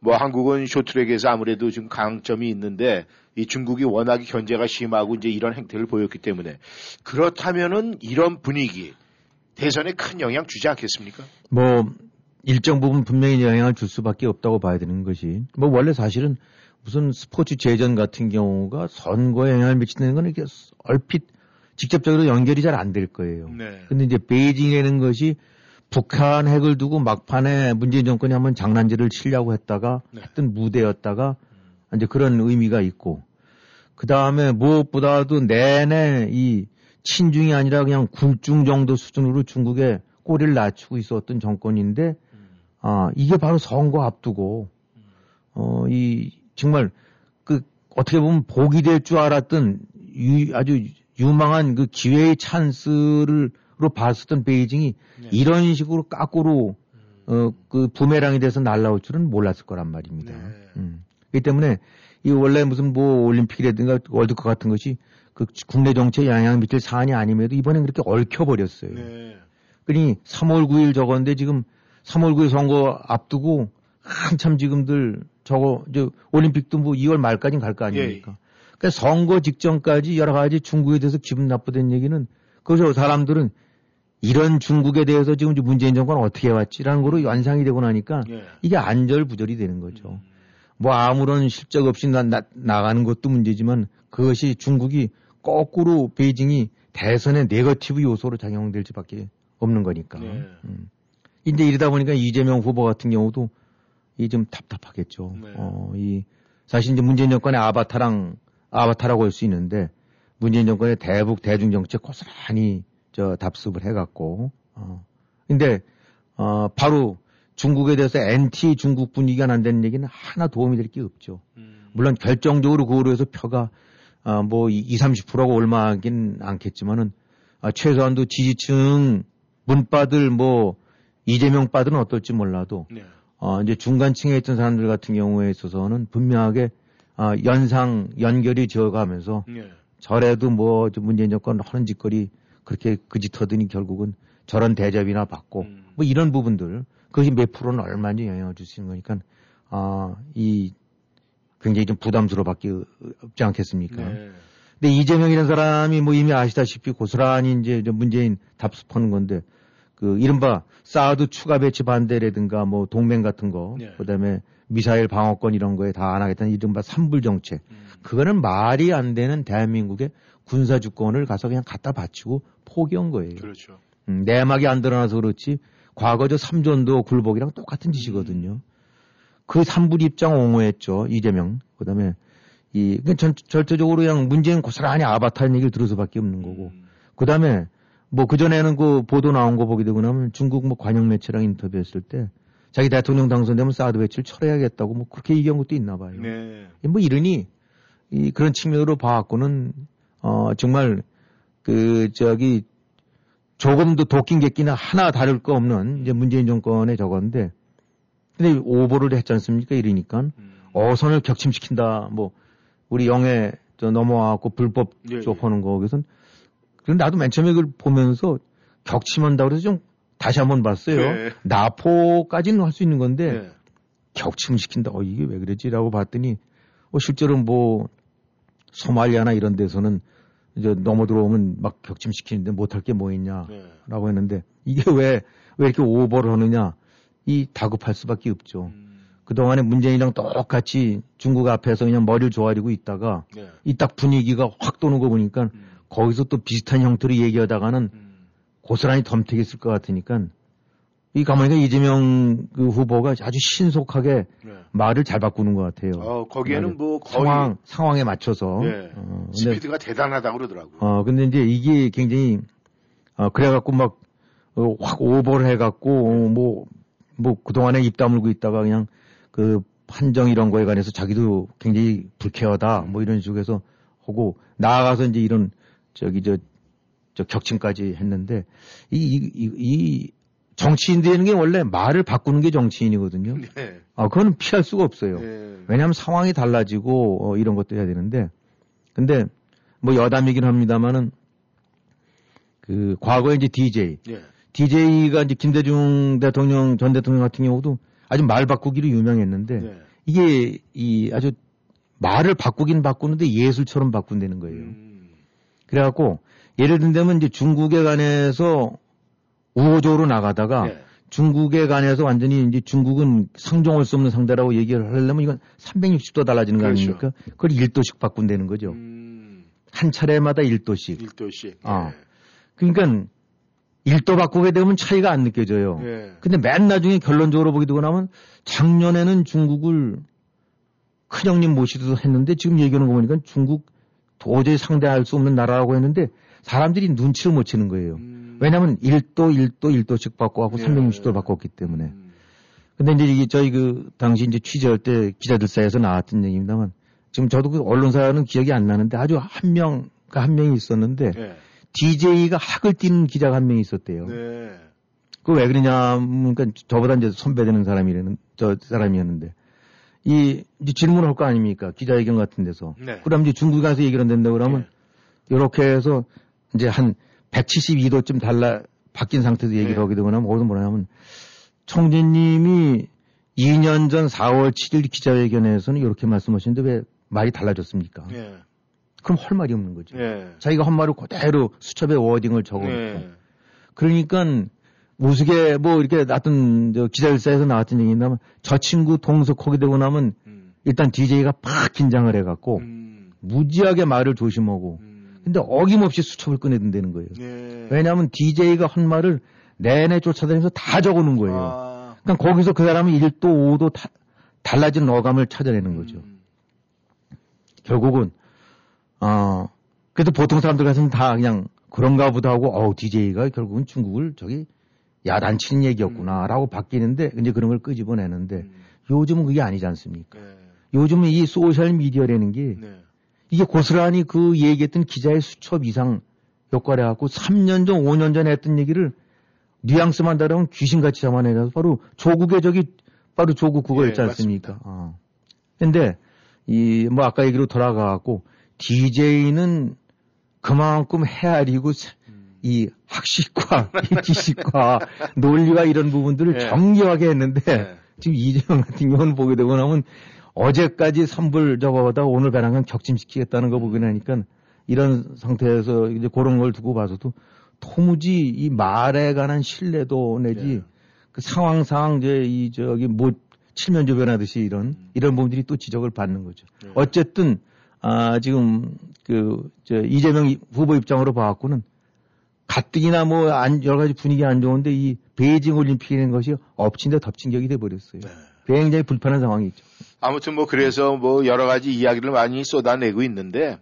뭐 한국은 쇼트랙에서 아무래도 지금 강점이 있는데 이 중국이 워낙에 견제가 심하고 이제 이런 행태를 보였기 때문에 그렇다면은 이런 분위기 대선에 큰 영향 주지 않겠습니까? 뭐 일정 부분 분명히 영향을 줄 수밖에 없다고 봐야 되는 것이 뭐 원래 사실은 무슨 스포츠 재전 같은 경우가 선거에 영향을 미치는 건 이게 얼핏 직접적으로 연결이 잘 안 될 거예요. 네. 근데 이제 베이징이라는 것이 북한 핵을 두고 막판에 문재인 정권이 한번 장난질을 치려고 했다가 네. 했던 무대였다가 이제 그런 의미가 있고 그 다음에 무엇보다도 내내 이 친중이 아니라 그냥 굴중 정도 수준으로 중국에 꼬리를 낮추고 있었던 정권인데 아 이게 바로 선거 앞두고 어 이 정말 그 어떻게 보면 복이 될 줄 알았던 유- 아주 유망한 그 기회의 찬스를 로 봤었던 베이징이 네. 이런 식으로 까꾸로 어그 부메랑이 돼서 날라올 줄은 몰랐을 거란 말입니다. 네. 음. 그렇기 때문에 이 원래 무슨 뭐 올림픽이라든가 월드컵 같은 것이 그 국내 정치에 영향을 미칠 사안이 아님에도 이번엔 그렇게 얽혀버렸어요. 네. 그러니 3월 9일 저건데 지금 3월 9일 선거 앞두고 한참 지금들 저거 저 올림픽도 뭐 2월 말까지 갈 거 아닙니까? 그러니까 선거 직전까지 여러 가지 중국에 대해서 기분 나쁘다는 얘기는 그래서 사람들은 이런 중국에 대해서 지금 문재인 정권 어떻게 해왔지라는 거로 완상이 되고 나니까 예. 이게 안절부절이 되는 거죠. 뭐 아무런 실적 없이 나, 나, 나가는 것도 문제지만 그것이 중국이 거꾸로 베이징이 대선의 네거티브 요소로 작용될 수밖에 없는 거니까. 네. 음. 이제 이러다 보니까 이재명 후보 같은 경우도 이 좀 답답하겠죠. 네. 어, 이 사실 이제 문재인 정권의 아바타랑 아바타라고 할 수 있는데 문재인 정권의 대북 대중 정책 고스란히 저 답습을 해갖고 어. 근데 어 바로 중국에 대해서 엔티 중국 분위기가 난다는 얘기는 하나 도움이 될 게 없죠. 음. 물론 결정적으로 그거로 해서 표가 아, 뭐 20, 30%가 올라가긴 않겠지만은 아, 최소한도 지지층 문바들 뭐 이재명 바들은 어떨지 몰라도 네. 어, 이제 중간층에 있던 사람들 같은 경우에 있어서는 분명하게 아, 연상 연결이 지어가면서 네. 저래도 뭐저 문재인 정권 하는 짓거리 그렇게 그짓하더니 결국은 저런 대접이나 받고 음. 뭐 이런 부분들 그것이 몇 프로는 얼마인지 영향을 줄 수 있는 거니까 아, 이 굉장히 좀 부담스러워밖에 없지 않겠습니까? 네. 근데 이재명이라는 사람이 뭐 이미 아시다시피 고스란히 이제 저 문재인 답습하는 건데 그 이른바 사드 추가 배치 반대라든가 뭐 동맹 같은 거 네. 그다음에 미사일 방어권 이런 거에 다 안 하겠다는 이른바 산불 정책 음. 그거는 말이 안 되는 대한민국의 군사 주권을 가서 그냥 갖다 바치고 포기한 거예요. 그렇죠. 음, 내막이 안 드러나서 그렇지 과거 저 삼전도 굴복이랑 똑같은 짓이거든요. 그 산불 입장 옹호했죠 이재명. 그다음에 이 그냥 전, 절대적으로 그냥 문재인 고스란히 아바타는 얘기를 들을 수밖에 없는 거고. 음. 그다음에 뭐 그전에는 그 보도 나온 거 보게 되고 나면 중국 뭐 관영 매체랑 인터뷰했을 때 자기 대통령 당선되면 사드 배치를 철회하겠다고 뭐 그렇게 얘기한 것도 있나 봐요. 네. 뭐 이러니 이 그런 측면으로 봐갖고는 어 정말 그 저기 조금도 도끼 객기나 하나 다를 거 없는 이제 문재인 정권의 저건데 근데 오보를 했지 않습니까 이러니까 음. 어선을 격침시킨다 뭐 우리 영해 저 넘어와갖고 불법 예, 예. 쪽하는 거 그래서 그럼 나도 맨 처음에 그걸 보면서 격침한다 그래서 좀 다시 한번 봤어요 네. 나포까지는 할 수 있는 건데 네. 격침시킨다. 어, 이게 왜 그랬지라고 봤더니, 어, 실제로 뭐, 소말리아나 이런 데서는 이제 넘어 들어오면 막 격침시키는데 못할 게 뭐 있냐. 네. 라고 했는데, 이게 왜, 왜 이렇게 오버를 하느냐. 이 다급할 수밖에 없죠. 음. 그동안에 문재인이랑 똑같이 중국 앞에서 그냥 머리를 조아리고 있다가, 네. 이딱 분위기가 확 도는 거 보니까, 음. 거기서 또 비슷한 형태로 얘기하다가는 음. 고스란히 덤태겠을 것 같으니까, 이 가만히 보니까 이재명 그 후보가 아주 신속하게 네. 말을 잘 바꾸는 것 같아요. 어, 거기에는 뭐 거의 상황 상황에 맞춰서. 네. 어, 근데, 스피드가 대단하다고 그러더라고요. 어 근데 이제 이게 굉장히 어 그래갖고 막 어, 확 오버를 해갖고 뭐뭐 그동안에 입 다물고 있다가 그냥 그 판정 이런 거에 관해서 자기도 굉장히 불쾌하다 뭐 이런 식으로 해서 하고 나아가서 이제 이런 저기 저, 저 격침까지 했는데 이, 이, 이, 이 정치인들이라는 게 원래 말을 바꾸는 게 정치인이거든요. 네. 아, 그건 피할 수가 없어요. 네. 왜냐하면 상황이 달라지고 어, 이런 것도 해야 되는데 근데 뭐 여담이긴 합니다만은 그 과거에 이제 DJ 네. DJ가 이제 김대중 대통령 전 대통령 같은 경우도 아주 말 바꾸기로 유명했는데 네. 이게 이 아주 말을 바꾸긴 바꾸는데 예술처럼 바꾼다는 거예요. 음. 그래갖고 예를 든다면 이제 중국에 관해서 우호적으로 나가다가 네. 중국에 관해서 완전히 이제 중국은 상종할 수 없는 상대라고 얘기를 하려면 이건 360도 달라지는 거 그렇죠. 아닙니까? 그걸 1도씩 바꾼다는 거죠. 음. 한 차례마다 1도씩. 1도씩. 아. 그러니까 일도 바꾸게 되면 차이가 안 느껴져요. 예. 근데 맨 나중에 결론적으로 보게 되고 나면 작년에는 중국을 큰형님 모시도 했는데 지금 얘기하는 거 보니까 중국 도저히 상대할 수 없는 나라라고 했는데 사람들이 눈치를 못 채는 거예요. 음. 왜냐하면 1도, 1도, 1도씩 바꿔갖고 예. 360도를 바꿨기 때문에. 음. 근데 이제 이게 저희 그 당시 이제 취재할 때 기자들 사이에서 나왔던 얘기입니다만 지금 저도 그 언론사는 기억이 안 나는데 아주 한 명, 그한 명이 있었는데 예. DJ가 학을 띄는 기자가 한명 있었대요. 네. 그왜 그러냐면, 그러니까 저보다 이제 선배되는 사람이라는, 저 사람이었는데, 이, 이제 질문을 할 거 아닙니까? 기자회견 같은 데서. 네. 그럼 이제 중국에 가서 얘기를 한다고 그러면, 요렇게 해서 이제 한 172도쯤 달라, 바뀐 상태에서 얘기를 네. 하게 나면, 어디서 뭐냐면, 총재님이 2년 전 4월 7일 기자회견에서는 이렇게 말씀하시는데 왜 말이 달라졌습니까? 예. 그럼 할 말이 없는 거죠. 예. 자기가 한 말을 그대로 수첩에 워딩을 적어놓고. 예. 그러니까 무수게 뭐 이렇게 나왔던 저 기자일사에서 나왔던 얘기 있나면 저 친구 동석하게 되고 나면 음. 일단 DJ가 팍 긴장을 해갖고 음. 무지하게 말을 조심하고 음. 근데 어김없이 수첩을 꺼내든다는 거예요. 예. 왜냐하면 DJ가 한 말을 내내 쫓아다니면서 다 적어놓은 거예요. 아. 그러니까 거기서 그 사람이 1도 5도 다, 달라진 어감을 찾아내는 거죠. 음. 결국은 어 그래도 보통 사람들 같으면 다 그냥 그런가 보다 하고 어우 DJ가 결국은 중국을 저기 야단치는 얘기였구나라고 바뀌는데 이제 그런 걸 끄집어내는데 음. 요즘은 그게 아니지 않습니까? 네. 요즘은 이 소셜 미디어라는 게 네. 이게 고스란히 그 얘기했던 기자의 수첩 이상 효과를 해갖고 3년 전, 5년 전에 했던 얘기를 뉘앙스만 다르면 귀신같이 잡아내서 바로 조국의 저기 바로 조국 예, 그거였지 않습니까? 어. 근데 이 뭐 아까 얘기로 돌아가갖고 DJ는 그만큼 헤아리고. 이 학식과 이 지식과 논리와 이런 부분들을 예. 정교하게 했는데 네. 지금 이재명 같은 경우는 보게 되고 나면 어제까지 선불 저거보다 오늘 배낭간 격침시키겠다는 거 보게 되니까 이런 상태에서 이제 그런 걸 두고 봐서도 도무지 이 말에 관한 신뢰도 내지 네. 그 상황상 이제 이 저기 뭐 칠면조 변하듯이 이런 이런 부분들이 또 지적을 받는 거죠. 네. 어쨌든 아 지금 그 저 이재명 후보 입장으로 봐갖고는 가뜩이나 뭐 안, 여러 가지 분위기 안 좋은데 이 베이징 올림픽이라는 것이 엎친 데 덮친 격이 돼 버렸어요. 네. 굉장히 불편한 상황이죠. 아무튼 뭐 그래서 뭐 여러 가지 이야기를 많이 쏟아내고 있는데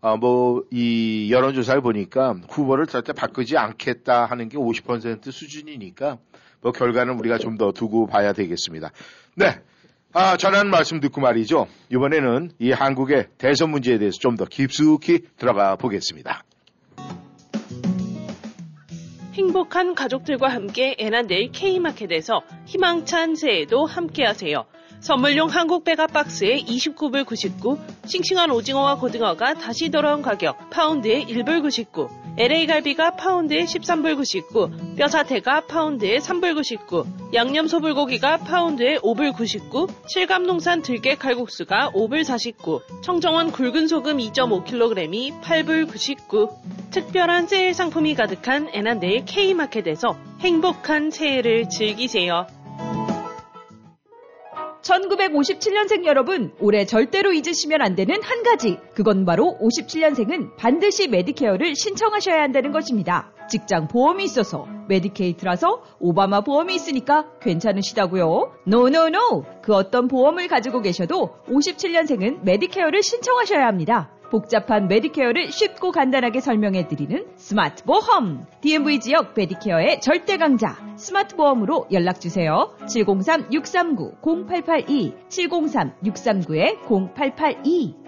아뭐이 여론조사를 보니까 후보를 절대 바꾸지 않겠다 하는 게 50% 수준이니까 뭐 결과는 우리가 좀 더 두고 봐야 되겠습니다. 네. 아, 전하는 말씀 듣고 말이죠. 이번에는 이 한국의 대선 문제에 대해서 좀 더 깊숙이 들어가 보겠습니다. 행복한 가족들과 함께 애난데일 K마켓에서 희망찬 새해도 함께하세요. 선물용 한국 배 한 박스에 29불 99, 싱싱한 오징어와 고등어가 다시 돌아온 가격 파운드에 1불 99, LA 갈비가 파운드에 13불 99, 뼈사태가 파운드에 3불 99, 양념 소불고기가 파운드에 5불 99, 칠갑농산 들깨 칼국수가 5불 49, 청정원 굵은 소금 2.5kg이 8불 99. 특별한 세일 상품이 가득한 애난데일 K마켓에서 행복한 새해를 즐기세요. 1957년생 여러분, 올해 절대로 잊으시면 안 되는 한 가지. 그건 바로 57년생은 반드시 메디케어를 신청하셔야 한다는 것입니다. 직장 보험이 있어서 메디케이드라서 오바마 보험이 있으니까 괜찮으시다고요? No no no! 그 어떤 보험을 가지고 계셔도 57년생은 메디케어를 신청하셔야 합니다. 복잡한 메디케어를 쉽고 간단하게 설명해드리는 스마트 보험. DMV 지역 메디케어의 절대 강자. 스마트 보험으로 연락주세요. 703-639-0882. 703-639-0882.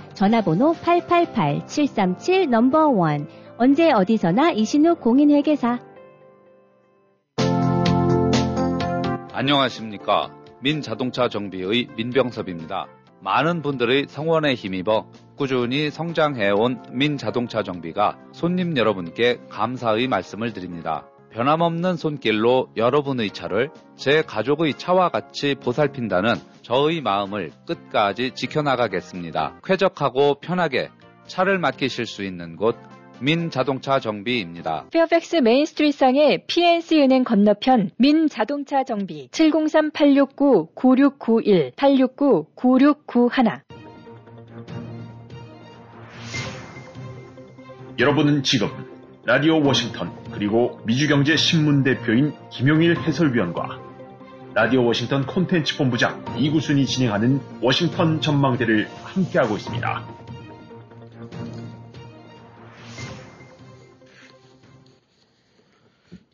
전화번호 888-737 넘버 1 언제 어디서나 이신욱 공인회계사 안녕하십니까. 민자동차 정비의 민병섭입니다. 많은 분들의 성원에 힘입어 꾸준히 성장해온 민자동차 정비가 손님 여러분께 감사의 말씀을 드립니다. 변함없는 손길로 여러분의 차를 제 가족의 차와 같이 보살핀다는 저의 마음을 끝까지 지켜나가겠습니다. 쾌적하고 편하게 차를 맡기실 수 있는 곳 민자동차 정비입니다. 페어팩스 메인스트리트상의 PNC 은행 건너편 민자동차 정비 703-869-9691 869-9691 여러분은 지금 라디오 워싱턴 그리고 미주경제 신문 대표인 김용일 해설위원과 라디오 워싱턴 콘텐츠 본부장 이구순이 진행하는 워싱턴 전망대를 함께하고 있습니다.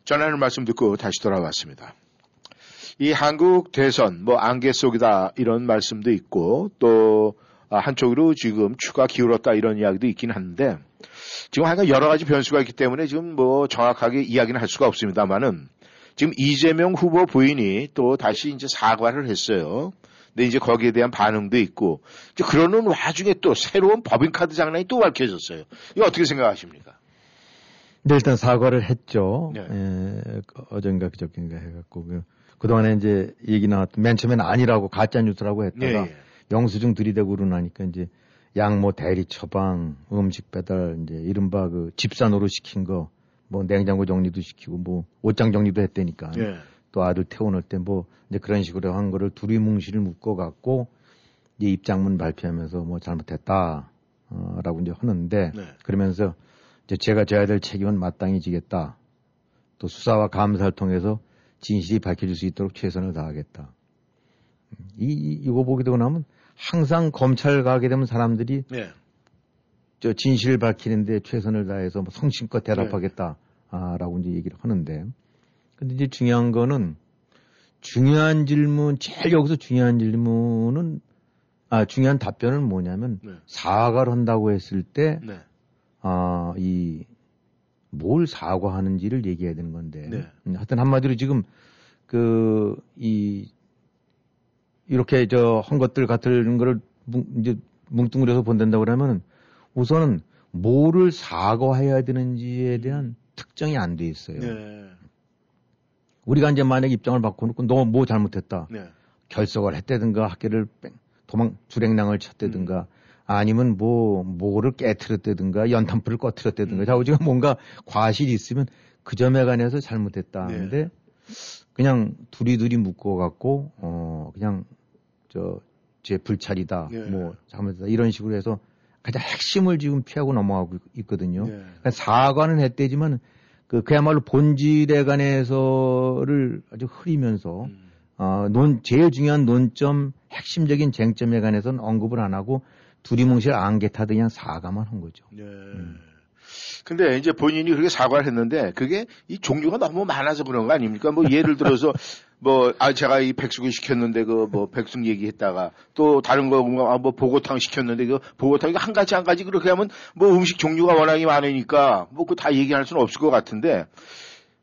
전하는 말씀 듣고 다시 돌아왔습니다. 이 한국 대선 뭐 안개 속이다 이런 말씀도 있고 또 아, 한쪽으로 지금 추가 기울었다 이런 이야기도 있긴 한데 지금 하여간 여러 가지 변수가 있기 때문에 지금 뭐 정확하게 이야기는 할 수가 없습니다만은 지금 이재명 후보 부인이 또 다시 이제 사과를 했어요. 근데 이제 거기에 대한 반응도 있고 이제 그러는 와중에 또 새로운 법인카드 장난이 또 밝혀졌어요. 이거 어떻게 생각하십니까? 네, 일단 사과를 했죠. 네. 예, 그 어젠가 그저께인가 해갖고 그, 그동안에 이제 얘기 나왔던 맨 처음에는 아니라고 가짜 뉴스라고 했다가 예, 예. 영수증 들이대고 그러나니까 이제 양모 대리 처방, 음식 배달, 이제 이른바 그 집산으로 시킨 거, 뭐 냉장고 정리도 시키고 뭐 옷장 정리도 했다니까. 예. 또 아들 태어날 때 뭐 이제 그런 식으로 한 거를 두리뭉실을 묶어 갖고 이제 입장문 발표하면서 뭐 잘못했다. 어, 라고 이제 하는데 네. 그러면서 이제 제가 져야 될 책임은 마땅히 지겠다. 또 수사와 감사를 통해서 진실이 밝혀질 수 있도록 최선을 다하겠다. 이, 이- 이거 보게 되고 나면 항상 검찰 가게 되면 사람들이 예. 저 진실을 밝히는데 최선을 다해서 뭐 성심껏 대답하겠다. 아, 라고 이제 얘기를 하는데. 근데 이제 중요한 거는 중요한 질문, 제일 여기서 중요한 질문은 아, 중요한 답변은 뭐냐면 네. 사과를 한다고 했을 때 네. 아, 이, 뭘 사과하는지를 얘기해야 되는 건데. 네. 음, 하여튼 한마디로 지금, 그, 이, 이렇게 저, 한 것들 같은 거를 뭉, 이제 뭉뚱그려서 본다고 그러면 우선은 뭐를 사과해야 되는지에 대한 특정이 안 돼 있어요. 네. 우리가 이제 만약 입장을 바꿔놓고 너 뭐 잘못했다. 네. 결석을 했다든가 학교를 뺑- 도망 주랭랑을 쳤다든가 아니면 뭐 뭐를 깨트렸다든가 연탄불을 꺼트렸다든가 자우지가 뭔가 과실이 있으면 그 점에 관해서 잘못했다 네. 하는데 그냥 두리두리 묶어 갖고 어 그냥 저 제 불찰이다 네. 뭐 잘못했다 이런 식으로 해서 가장 핵심을 지금 피하고 넘어가고 있- 있거든요. 네. 그러니까 사과는 했대지만 그 그야말로 본질에 관해서를 아주 흐리면서 음. 어, 논, 제일 중요한 논점, 핵심적인 쟁점에 관해서는 언급을 안 하고 두리뭉실 안개 타듯 그냥 사과만 한 거죠. 네. 근데 이제 본인이 그렇게 사과를 했는데 그게 이 종류가 너무 많아서 그런 거 아닙니까? 뭐 예를 들어서 뭐, 아, 제가 이 백숙을 시켰는데 그 뭐 백숙 얘기했다가 또 다른 거, 뭐, 아, 뭐 보고탕 시켰는데 그 보고탕이 한 가지 한 가지 그렇게 하면 뭐 음식 종류가 워낙에 많으니까 뭐 그 다 얘기할 수는 없을 것 같은데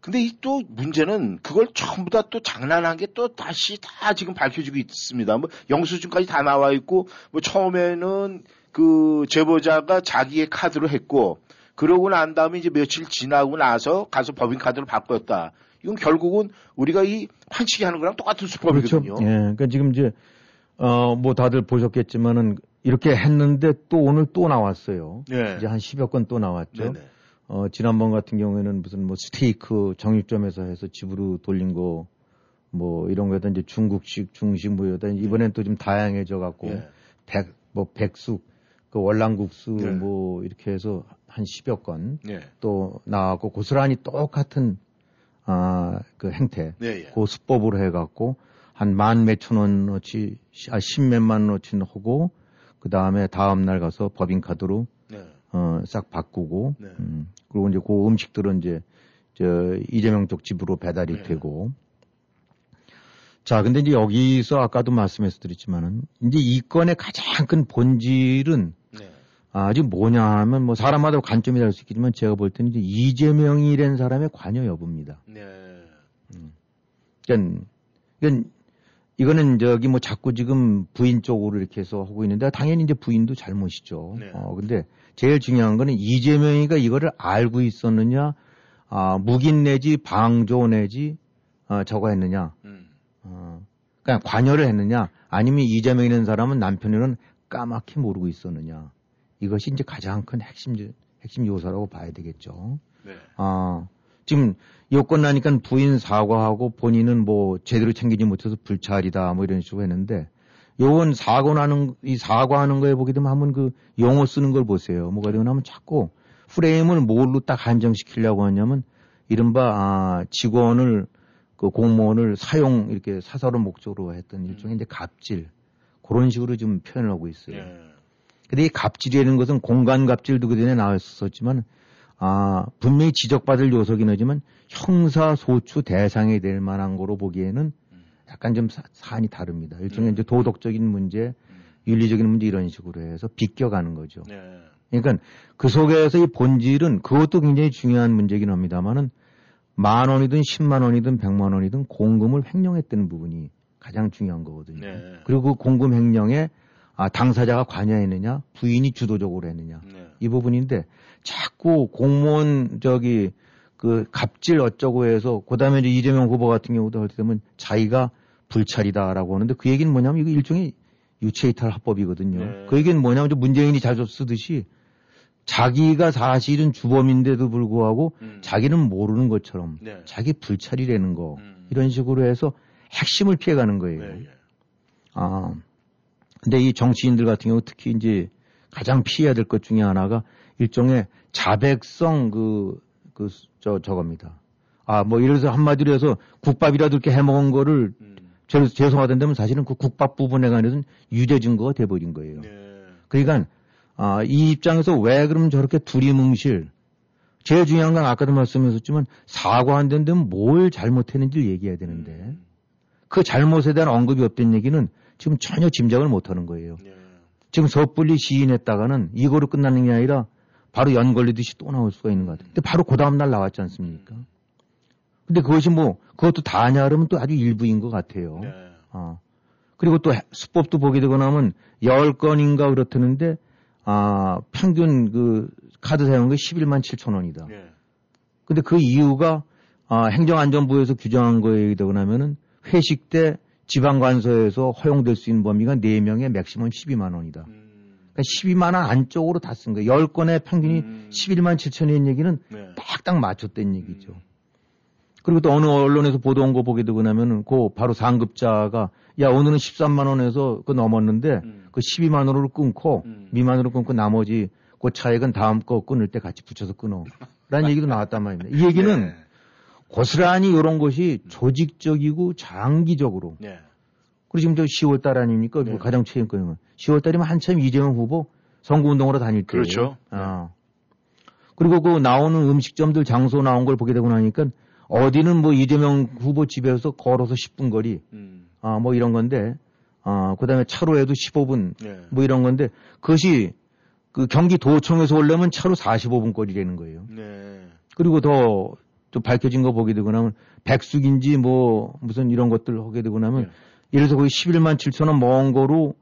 근데 이 또 문제는 그걸 전부 다 또 장난한 게 또 다시 다 지금 밝혀지고 있습니다. 뭐 영수증까지 다 나와 있고 뭐 처음에는 그 제보자가 자기의 카드로 했고 그러고 난 다음에 이제 며칠 지나고 나서 가서 법인 카드로 바꿨다. 이건 결국은 우리가 이 환치기 하는 거랑 똑같은 수법이거든요. 그렇죠. 예. 그러니까 지금 이제, 어, 뭐 다들 보셨겠지만은 이렇게 했는데 또 오늘 또 나왔어요. 네. 이제 한 10여 건 또 나왔죠. 네네. 어, 지난번 같은 경우에는 무슨 뭐 스테이크 정육점에서 해서 집으로 돌린 거, 뭐 이런 거에다 이제 중국식, 중식 뭐 여다 이번엔 또좀 다양해져 갖고 예. 백, 뭐 백숙, 그 월남국수 네. 뭐 이렇게 해서 한 10여 건 네. 또 나왔고 고스란히 똑같은 아, 그 행태, 네, 예. 그 수법으로 해갖고 한 만 몇천 원어치, 아, 십몇만 원어치 하고 그 다음에 다음 날 가서 법인카드로 네. 어, 싹 바꾸고, 네. 음, 그리고 이제 그 음식들은 이제, 저, 이재명 쪽 집으로 배달이 네. 되고. 자, 근데 이제 여기서 아까도 말씀해서 드렸지만은, 이제 이 건의 가장 큰 본질은 네. 아직 뭐냐 하면 뭐 사람마다 관점이 다를 수 있겠지만 제가 볼 때는 이제 이재명이라는 사람의 관여 여부입니다. 네. 그러니까, 그러니까 이거는 저기 뭐 자꾸 지금 부인 쪽으로 이렇게 해서 하고 있는데 당연히 이제 부인도 잘못이죠. 네. 어 근데 제일 중요한 거는 이재명이가 이거를 알고 있었느냐, 아 묵인 내지 방조 내지 어 저거 했느냐, 음. 어 그냥 관여를 했느냐, 아니면 이재명이라는 사람은 남편이는 까맣게 모르고 있었느냐. 이것이 이제 가장 큰 핵심 핵심 요소라고 봐야 되겠죠. 네. 아, 지금 요건 나니까 부인 사과하고 본인은 뭐 제대로 챙기지 못해서 불찰이다 뭐 이런 식으로 했는데 요건 사고 나는 이 사과하는 거에 보게 되면 한번 그 용어 쓰는 걸 보세요. 뭐가 하면 자꾸 프레임을 뭘로 딱 한정시키려고 하냐면 이른바 아, 직원을 그 공무원을 사용 이렇게 사설의 목적으로 했던 일종의 이제 갑질 그런 식으로 좀 표현을 하고 있어요. 예. 근데 이 갑질이라는 것은 공간 갑질도 그전에 나왔었지만 아 분명히 지적받을 요소긴 하지만 형사 소추 대상이 될 만한 거로 보기에는 약간 좀 사, 사안이 다릅니다. 일종의 이제 도덕적인 문제, 윤리적인 문제 이런 식으로 해서 비껴가는 거죠. 네. 그러니까 그 속에서 이 본질은 그것도 굉장히 중요한 문제긴 합니다만은 만 원이든 십만 원이든 백만 원이든 공금을 횡령했다는 부분이 가장 중요한 거거든요. 네. 그리고 그 공금 횡령에 아, 당사자가 관여했느냐, 부인이 주도적으로 했느냐 네. 이 부분인데 자꾸 공무원 저기 그 갑질 어쩌고 해서 그다음에 이제 이재명 후보 같은 경우도 할 때 되면 자기가 불찰이다라고 하는데 그 얘기는 뭐냐면 이거 일종의 유체이탈 합법이거든요. 네. 그 얘기는 뭐냐면 좀 문재인이 자주 쓰듯이 자기가 사실은 주범인데도 불구하고 음. 자기는 모르는 것처럼 네. 자기 불찰이라는 거 음. 이런 식으로 해서 핵심을 피해가는 거예요. 네, 예. 아, 근데 이 정치인들 같은 경우 특히 이제 가장 피해야 될 것 중에 하나가 일종의 자백성 그, 그, 저, 저겁니다. 아, 뭐, 예를 들어서 한마디로 해서 국밥이라도 이렇게 해 먹은 거를 음. 죄- 죄송하던 데면 사실은 그 국밥 부분에 관해서는 유죄 증거가 돼버린 거예요. 네. 그러니까, 아, 이 입장에서 왜 그럼 저렇게 두리뭉실, 제일 중요한 건 아까도 말씀하셨지만 사과한다는 데는 뭘 잘못했는지를 얘기해야 되는데 음. 그 잘못에 대한 언급이 없다는 얘기는 지금 전혀 짐작을 못 하는 거예요. 네. 지금 섣불리 시인했다가는 이거로 끝나는 게 아니라 바로 연 걸리듯이 또 나올 수가 있는 것 같아요. 근데 바로 그 다음날 나왔지 않습니까? 근데 그것이 뭐, 그것도 다냐 그러면 또 아주 일부인 것 같아요. 네. 아. 그리고 또 수법도 보게 되고 나면 10건인가 그렇다는데, 아, 평균 그 카드 사용한 게 11만 7천 원이다. 네. 근데 그 이유가 아, 행정안전부에서 규정한 거에 되고 나면은 회식 때 지방관서에서 허용될 수 있는 범위가 4명에 맥시멈 12만 원이다. 음. 그러니까 12만 원 안쪽으로 다 쓴 거예요. 10건의 평균이 음. 11만 7천이라는 얘기는 네. 딱딱 맞췄다는 얘기죠. 그리고 또 어느 언론에서 보도 온거 보게 되고 나면은 그 바로 상급자가 야 오늘은 13만 원에서 그 넘었는데 음. 그 12만 원으로 끊고 음. 미만으로 끊고 나머지 그 차액은 다음 거 끊을 때 같이 붙여서 끊어. 라는 얘기도 나왔단 말입니다. 이 얘기는 네. 고스란히 이런 것이 조직적이고 장기적으로 네. 그리고 지금 저 10월 달 아닙니까? 네. 가장 최근거는 10월 달이면 한참 이재명 후보 선거운동으로 다닐 때예요. 그렇죠. 아. 그리고 그 나오는 음식점들 장소 나온 걸 보게 되고 나니까 어디는 뭐 이재명 후보 집에서 걸어서 10분 거리, 음. 아, 뭐 이런 건데, 아, 그 다음에 차로에도 15분, 네. 뭐 이런 건데, 그것이 그 경기 도청에서 오려면 차로 45분 거리라는 거예요. 네. 그리고 더 좀 밝혀진 거 보게 되고 나면 백숙인지 뭐 무슨 이런 것들 하게 되고 나면 네. 예를 들어서 거기 11만 7천 원 먼 거로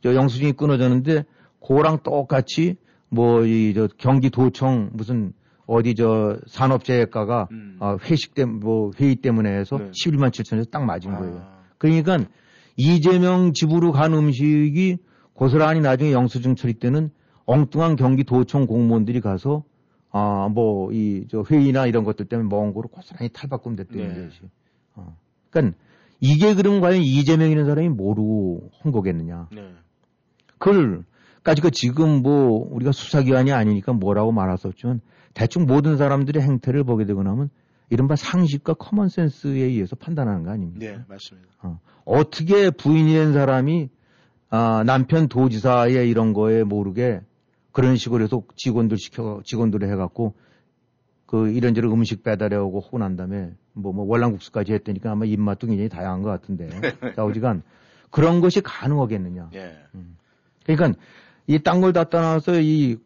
저 영수증이 끊어졌는데 그랑 똑같이 뭐 이 저 경기도청 무슨 어디 저 산업재해과가 음. 아, 회식 때뭐 회의 때문에 해서 네. 11만 7천에서 딱 맞은 거예요. 아. 그러니까 이재명 집으로 간 음식이 고스란히 나중에 영수증 처리 때는 엉뚱한 경기도청 공무원들이 가서 아 뭐 이 저 회의나 이런 것들 때문에 먼 거로 고스란히 탈바꿈 됐다는 네. 어. 그러니까 이게 그럼 과연 이재명이라는 사람이 모르고 한 거겠느냐? 네. 그걸 까지가 지금 뭐 우리가 수사기관이 아니니까 뭐라고 없지만 대충 모든 사람들의 행태를 보게 되고 나면 이른바 상식과 커먼센스에 의해서 판단하는 거 아닙니까? 네, 맞습니다. 어. 어떻게 부인이 된 사람이 아, 남편 도지사의 이런 거에 모르게 그런 식으로 해서 직원들 시켜 직원들을 해갖고 그 이런저런 음식 배달해 오고 하고 난 다음에 뭐, 뭐 월남국수까지 했다니까 아마 입맛도 굉장히 다양한 것 같은데 자오지간 그런 것이 가능하겠느냐? 예. 그러니까 이 딴 걸 다 떠나서 이,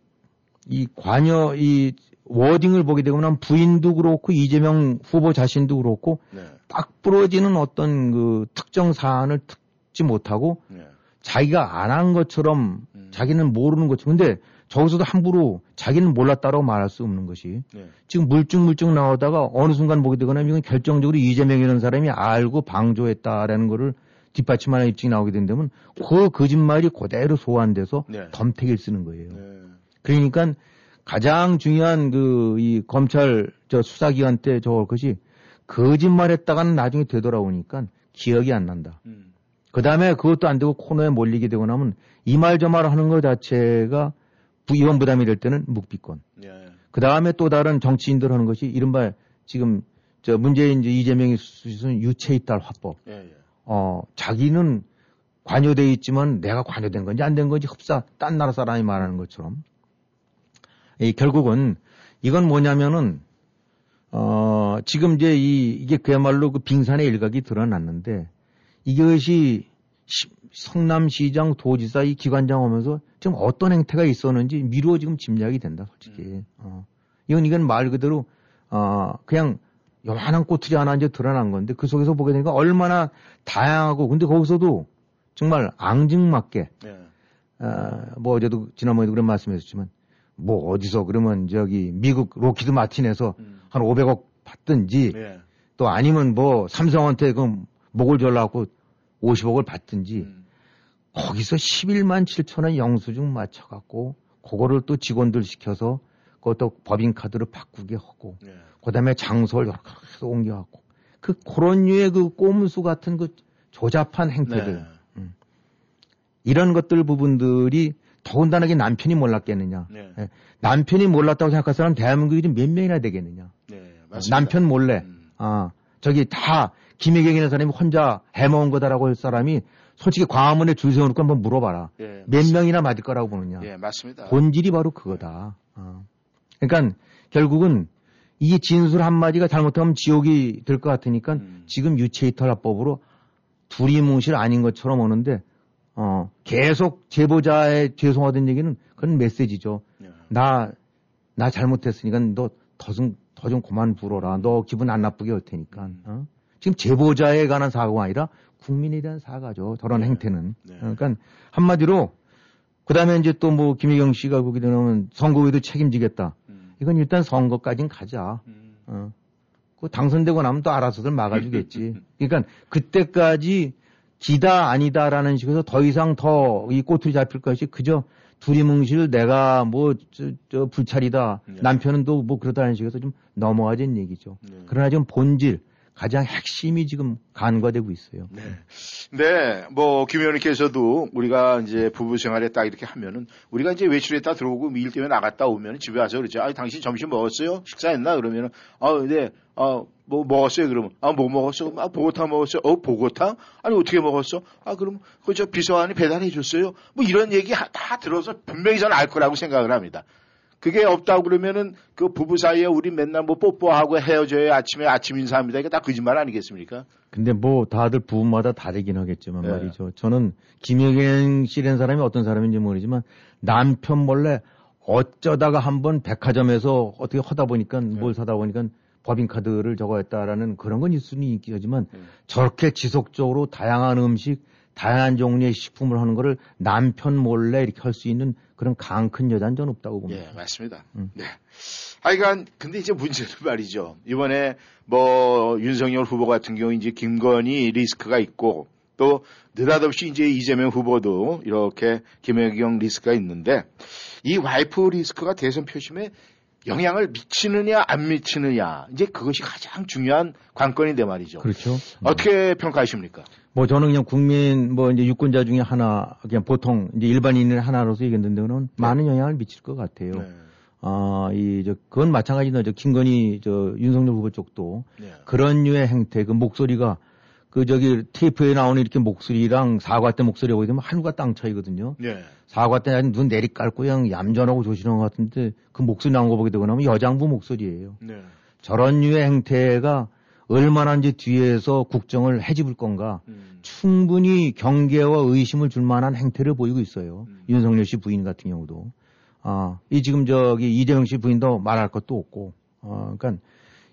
이 관여, 이 워딩을 보게 되고 나면 부인도 그렇고 이재명 후보 자신도 그렇고 네. 딱 부러지는 어떤 그 특정 사안을 특지 못하고 네. 자기가 안 한 것처럼 음. 자기는 모르는 것처럼 근데 저기서도 함부로 자기는 몰랐다라고 말할 수 없는 것이 네. 지금 물쭉물쭉 나오다가 어느 순간 보게 되거나 이건 결정적으로 이재명이라는 사람이 알고 방조했다라는 거를 뒷받침하는 입증이 나오게 된다면 그 거짓말이 그대로 소환돼서 네. 덤태기를 쓰는 거예요. 네. 그러니까 가장 중요한 그 이 검찰 저 수사기관 때 저걸 것이 거짓말했다가는 나중에 되돌아오니까 기억이 안 난다. 음. 그 다음에 그것도 안 되고 코너에 몰리게 되고 나면 이 말 저 말 하는 것 자체가 부의원 부담이 될 때는 묵비권. 예. 그 다음에 또 다른 정치인들 하는 것이 이른바 지금 저 문재인 이제 이재명이 수준 유체 이탈 화법. 예, 예. 어, 자기는 관여돼 있지만 내가 관여된 건지 안 된 건지 흡사 딴 나라 사람이 말하는 것처럼. 이 결국은 이건 뭐냐면은 어, 지금 이제 이, 이게 그야말로 그 빙산의 일각이 드러났는데 이것이 시- 성남시장 도지사 이 기관장 오면서 지금 어떤 행태가 있었는지 미루어 지금 짐작이 된다, 솔직히. 어. 이건, 이건 말 그대로, 어, 그냥 요만한 꼬투리 하나 이제 드러난 건데 그 속에서 보게 되니까 얼마나 다양하고 근데 거기서도 정말 앙증맞게, 예. 어, 뭐 어제도 지난번에도 그런 말씀했었지만 뭐 어디서 그러면 저기 미국 로키드 마틴에서 음. 한 500억 받든지 예. 또 아니면 뭐 삼성한테 그 목을 졸라갖고 50억을 받든지 음. 거기서 11만 7천 원 영수증 맞춰갖고 그거를 또 직원들 시켜서 그것도 법인카드로 바꾸게 하고 예. 그다음에 장소를 여러 가서 옮겨갖고 그 그런 류의 그 꼼수 같은 그 조잡한 행태들 네. 이런 것들 부분들이 더군다나 남편이 몰랐겠느냐 네. 예. 남편이 몰랐다고 생각할 사람 대한민국이 좀몇 명이나 되겠느냐 네. 남편 몰래 음. 아 저기 다 김혜경이라는 사람이 혼자 해먹은 거다라고 할 사람이 솔직히 광화문에 줄 세워놓고 한번 물어봐라. 예. 몇 명이나 맞을 거라고 보느냐. 예, 맞습니다. 본질이 바로 그거다. 어. 그러니까 결국은 이 진술 한마디가 잘못하면 지옥이 될 것 같으니까 음. 지금 유체이탈화법으로 두리뭉실 아닌 것처럼 오는데 어, 계속 제보자의 죄송하다는 얘기는 그건 메시지죠. 예. 나, 나 잘못했으니까 너 더 좀, 더좀 그만 불어라. 너 기분 안 나쁘게 할 테니까. 음. 어? 지금 제보자에 관한 사고가 아니라 국민에 대한 사과죠. 저런 네. 행태는. 네. 그러니까 한마디로 그 다음에 이제 또 뭐 김혜경 씨가 거기 되면 선거에도 책임지겠다. 음. 이건 일단 선거까진 가자. 음. 어. 그 당선되고 나면 또 알아서들 막아주겠지. 그러니까 그때까지 기다 아니다라는 식으로 더 이상 더 이 꼬투리 잡힐 것이 그저 두리뭉실 내가 뭐 저, 저 불찰이다 네. 남편은 또 뭐 그러다는 식에서 좀 넘어가진 얘기죠. 네. 그러나 지금 본질 가장 핵심이 지금 간과되고 있어요. 네. 네, 뭐, 김 의원님께서도 우리가 이제 부부 생활에 딱 이렇게 하면은 우리가 이제 외출했다 들어오고 일 때문에 나갔다 오면 집에 와서 그러죠. 아, 당신 점심 먹었어요? 식사했나? 그러면은, 아, 네, 아, 뭐 먹었어요? 그러면, 아, 뭐 먹었어? 아, 보고탕 먹었어요? 어, 보고탕? 아니, 어떻게 먹었어? 아, 그럼, 그저 비서관이 배달해 줬어요? 뭐 이런 얘기 하- 다 들어서 분명히 저는 알 거라고 생각을 합니다. 그게 없다고 그러면은 그 부부 사이에 우리 맨날 뭐 뽀뽀하고 헤어져요. 아침에 아침 인사합니다. 이게 다 거짓말 아니겠습니까? 근데 뭐 다들 부부마다 다르긴 하겠지만 네. 말이죠. 저는 김혜경 씨라는 사람이 어떤 사람인지 모르지만 남편 몰래 어쩌다가 한번 백화점에서 어떻게 하다 보니까 네. 뭘 사다 보니까 법인카드를 저거 했다라는 그런 건 있을 수는 있겠지만 네. 저렇게 지속적으로 다양한 음식, 다양한 종류의 식품을 하는 거를 남편 몰래 이렇게 할 수 있는 그런 강 큰 여자는 전 없다고 봅니다. 예, 맞습니다. 음. 네. 하여간, 근데 이제 문제는 말이죠. 이번에 뭐, 윤석열 후보 같은 경우 이제 김건희 리스크가 있고, 또 느닷없이 이제 이재명 후보도 이렇게 김혜경 리스크가 있는데, 이 와이프 리스크가 대선 표심에 영향을 미치느냐, 안 미치느냐, 이제 그것이 가장 중요한 관건인데 말이죠. 그렇죠. 어떻게 평가하십니까? 뭐 저는 그냥 국민 뭐 이제 유권자 중에 하나 그냥 보통 이제 일반인의 하나로서 얘기했는데 그는 많은 영향을 미칠 것 같아요. 네. 아, 이, 저, 그건 마찬가지로 저 김건희 저 윤석열 후보 쪽도 네. 그런 류의 행태, 그 목소리가 그 저기 테이프에 나오는 이렇게 목소리랑 사과 때 목소리가 보게 되면 하늘과 땅 차이거든요. 네. 사과 때 아주 눈 내리깔고 그냥 얌전하고 조신한 것 같은데 그 목소리 나온 거 보게 되고 나면 여장부 목소리예요. 네. 저런 류의 행태가 얼마나 이제 뒤에서 국정을 해집을 건가 음. 충분히 경계와 의심을 줄 만한 행태를 보이고 있어요. 음. 윤석열 씨 부인 같은 경우도. 아, 이 지금 저기 이재명 씨 부인도 말할 것도 없고. 어, 그러니까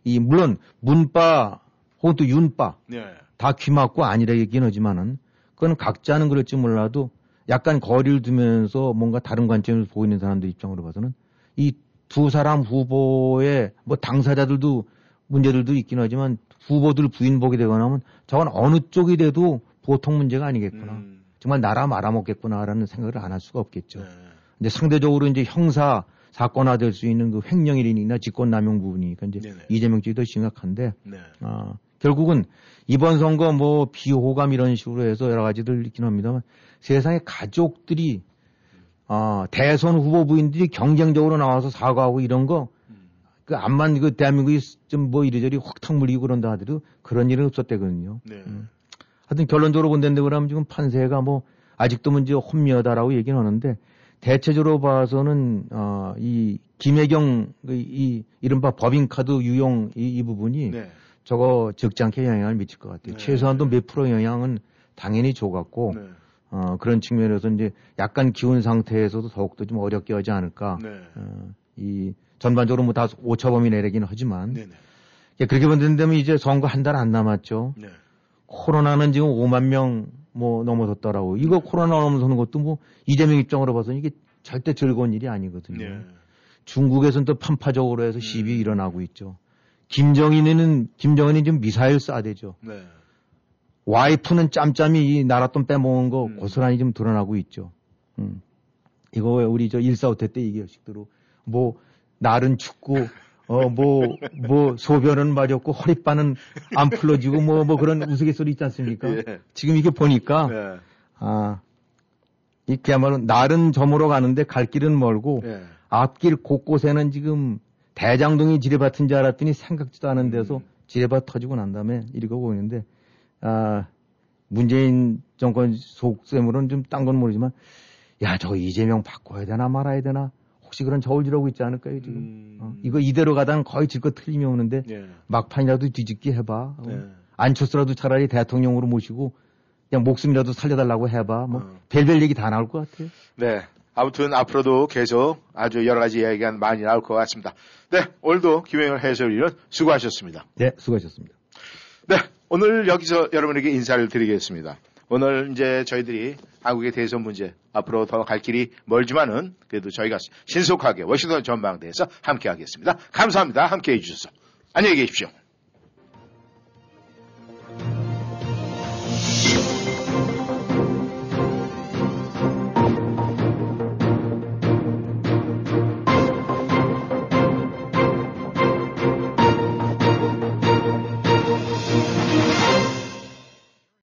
이 물론 문바 혹은 또 윤빠 네. 다귀 막고 아니라 얘기긴 하지만은 그건 각자는 그럴지 몰라도 약간 거리를 두면서 뭔가 다른 관점에서 보이는 사람들 입장으로 봐서는 이 두 사람 후보의 뭐 당사자들도 문제들도 있긴 하지만 후보들 부인 보게 되거나 하면 저건 어느 쪽이 돼도 보통 문제가 아니겠구나. 음. 정말 나라 말아먹겠구나라는 생각을 안 할 수가 없겠죠. 네. 근데 상대적으로 이제 형사 사건화 될 수 있는 그 횡령일이나 직권남용 부분이니까 이제 네네. 이재명 쪽이 더 심각한데 네. 아, 결국은 이번 선거 뭐 비호감 이런 식으로 해서 여러 가지들 있긴 합니다만 세상에 가족들이 아, 대선 후보 부인들이 경쟁적으로 나와서 사과하고 이런 거 그 암만 그 대한민국이 좀 뭐 이리저리 확탁 물리고 그런다 하더라도 그런 일은 없었대거든요. 네. 음. 하여튼 결론적으로 본다는데 그러면 지금 판세가 뭐 아직도 문제 혼미하다라고 얘기는 하는데 대체적으로 봐서는 어, 이 김혜경 그이 이른바 법인카드 유용 이, 이 부분이 네. 저거 적지 않게 영향을 미칠 것 같아요. 네. 최소한도 몇 프로 영향은 당연히 줘갖고 네. 어, 그런 측면에서 이제 약간 기운 상태에서도 더욱더 좀 어렵게 하지 않을까. 네. 어, 이 전반적으로 뭐 다 오차범위 내리긴 하지만 네네. 예, 그렇게 본다면 이제 선거 한 달 안 남았죠. 네. 코로나는 지금 5만 명 뭐 넘어섰더라고. 이거 코로나 넘어서는 것도 뭐 이재명 입장으로 봐서는 이게 절대 즐거운 일이 아니거든요. 네. 중국에서는 또 편파적으로 해서 음. 시비 일어나고 있죠. 김정인은 김정은이 지금 미사일 쏴대죠. 네. 와이프는 짬짬이 이 나라 돈 빼먹은 거 음. 고스란히 좀 드러나고 있죠. 음. 이거 왜 우리 저 일사후퇴 때 얘기하식대로 뭐 날은 춥고 어뭐뭐 소변은 맞았고 허리바는 안 풀어지고 뭐뭐 그런 우스갯소리 있지 않습니까? 예. 지금 이게 보니까 네. 아, 이 그야말로 날은 저물어 가는데 갈 길은 멀고 네. 앞길 곳곳에는 지금 대장동이 지뢰밭인 줄 알았더니 생각지도 않은 데서 음. 지뢰밭 터지고 난 다음에 이러고 보이는데 아, 문재인 정권 속셈으로는 좀 딴 건 모르지만 야, 저 이재명 바꿔야 되나 말아야 되나 혹시 그런 저울질하고 있지 않을까요, 지금? 음. 어, 이거 이대로 가다는 거의 질거 틀림이 오는데 예. 막판이라도 뒤집기 해봐. 어. 네. 안철수라도 차라리 대통령으로 모시고 그냥 목숨이라도 살려달라고 해봐. 뭐 어. 별별 얘기 다 나올 것 같아요. 네. 아무튼 앞으로도 계속 아주 여러 가지 이야기가 많이 나올 것 같습니다. 네. 오늘도 김영일 해설위원 수고하셨습니다. 네, 수고하셨습니다. 네. 오늘 여기서 여러분에게 인사를 드리겠습니다. 오늘 이제 저희들이 한국의 대선 문제 앞으로 더 갈 길이 멀지만은 그래도 저희가 신속하게 워싱턴 전망대에서 함께 하겠습니다. 감사합니다. 함께 해주셔서. 안녕히 계십시오.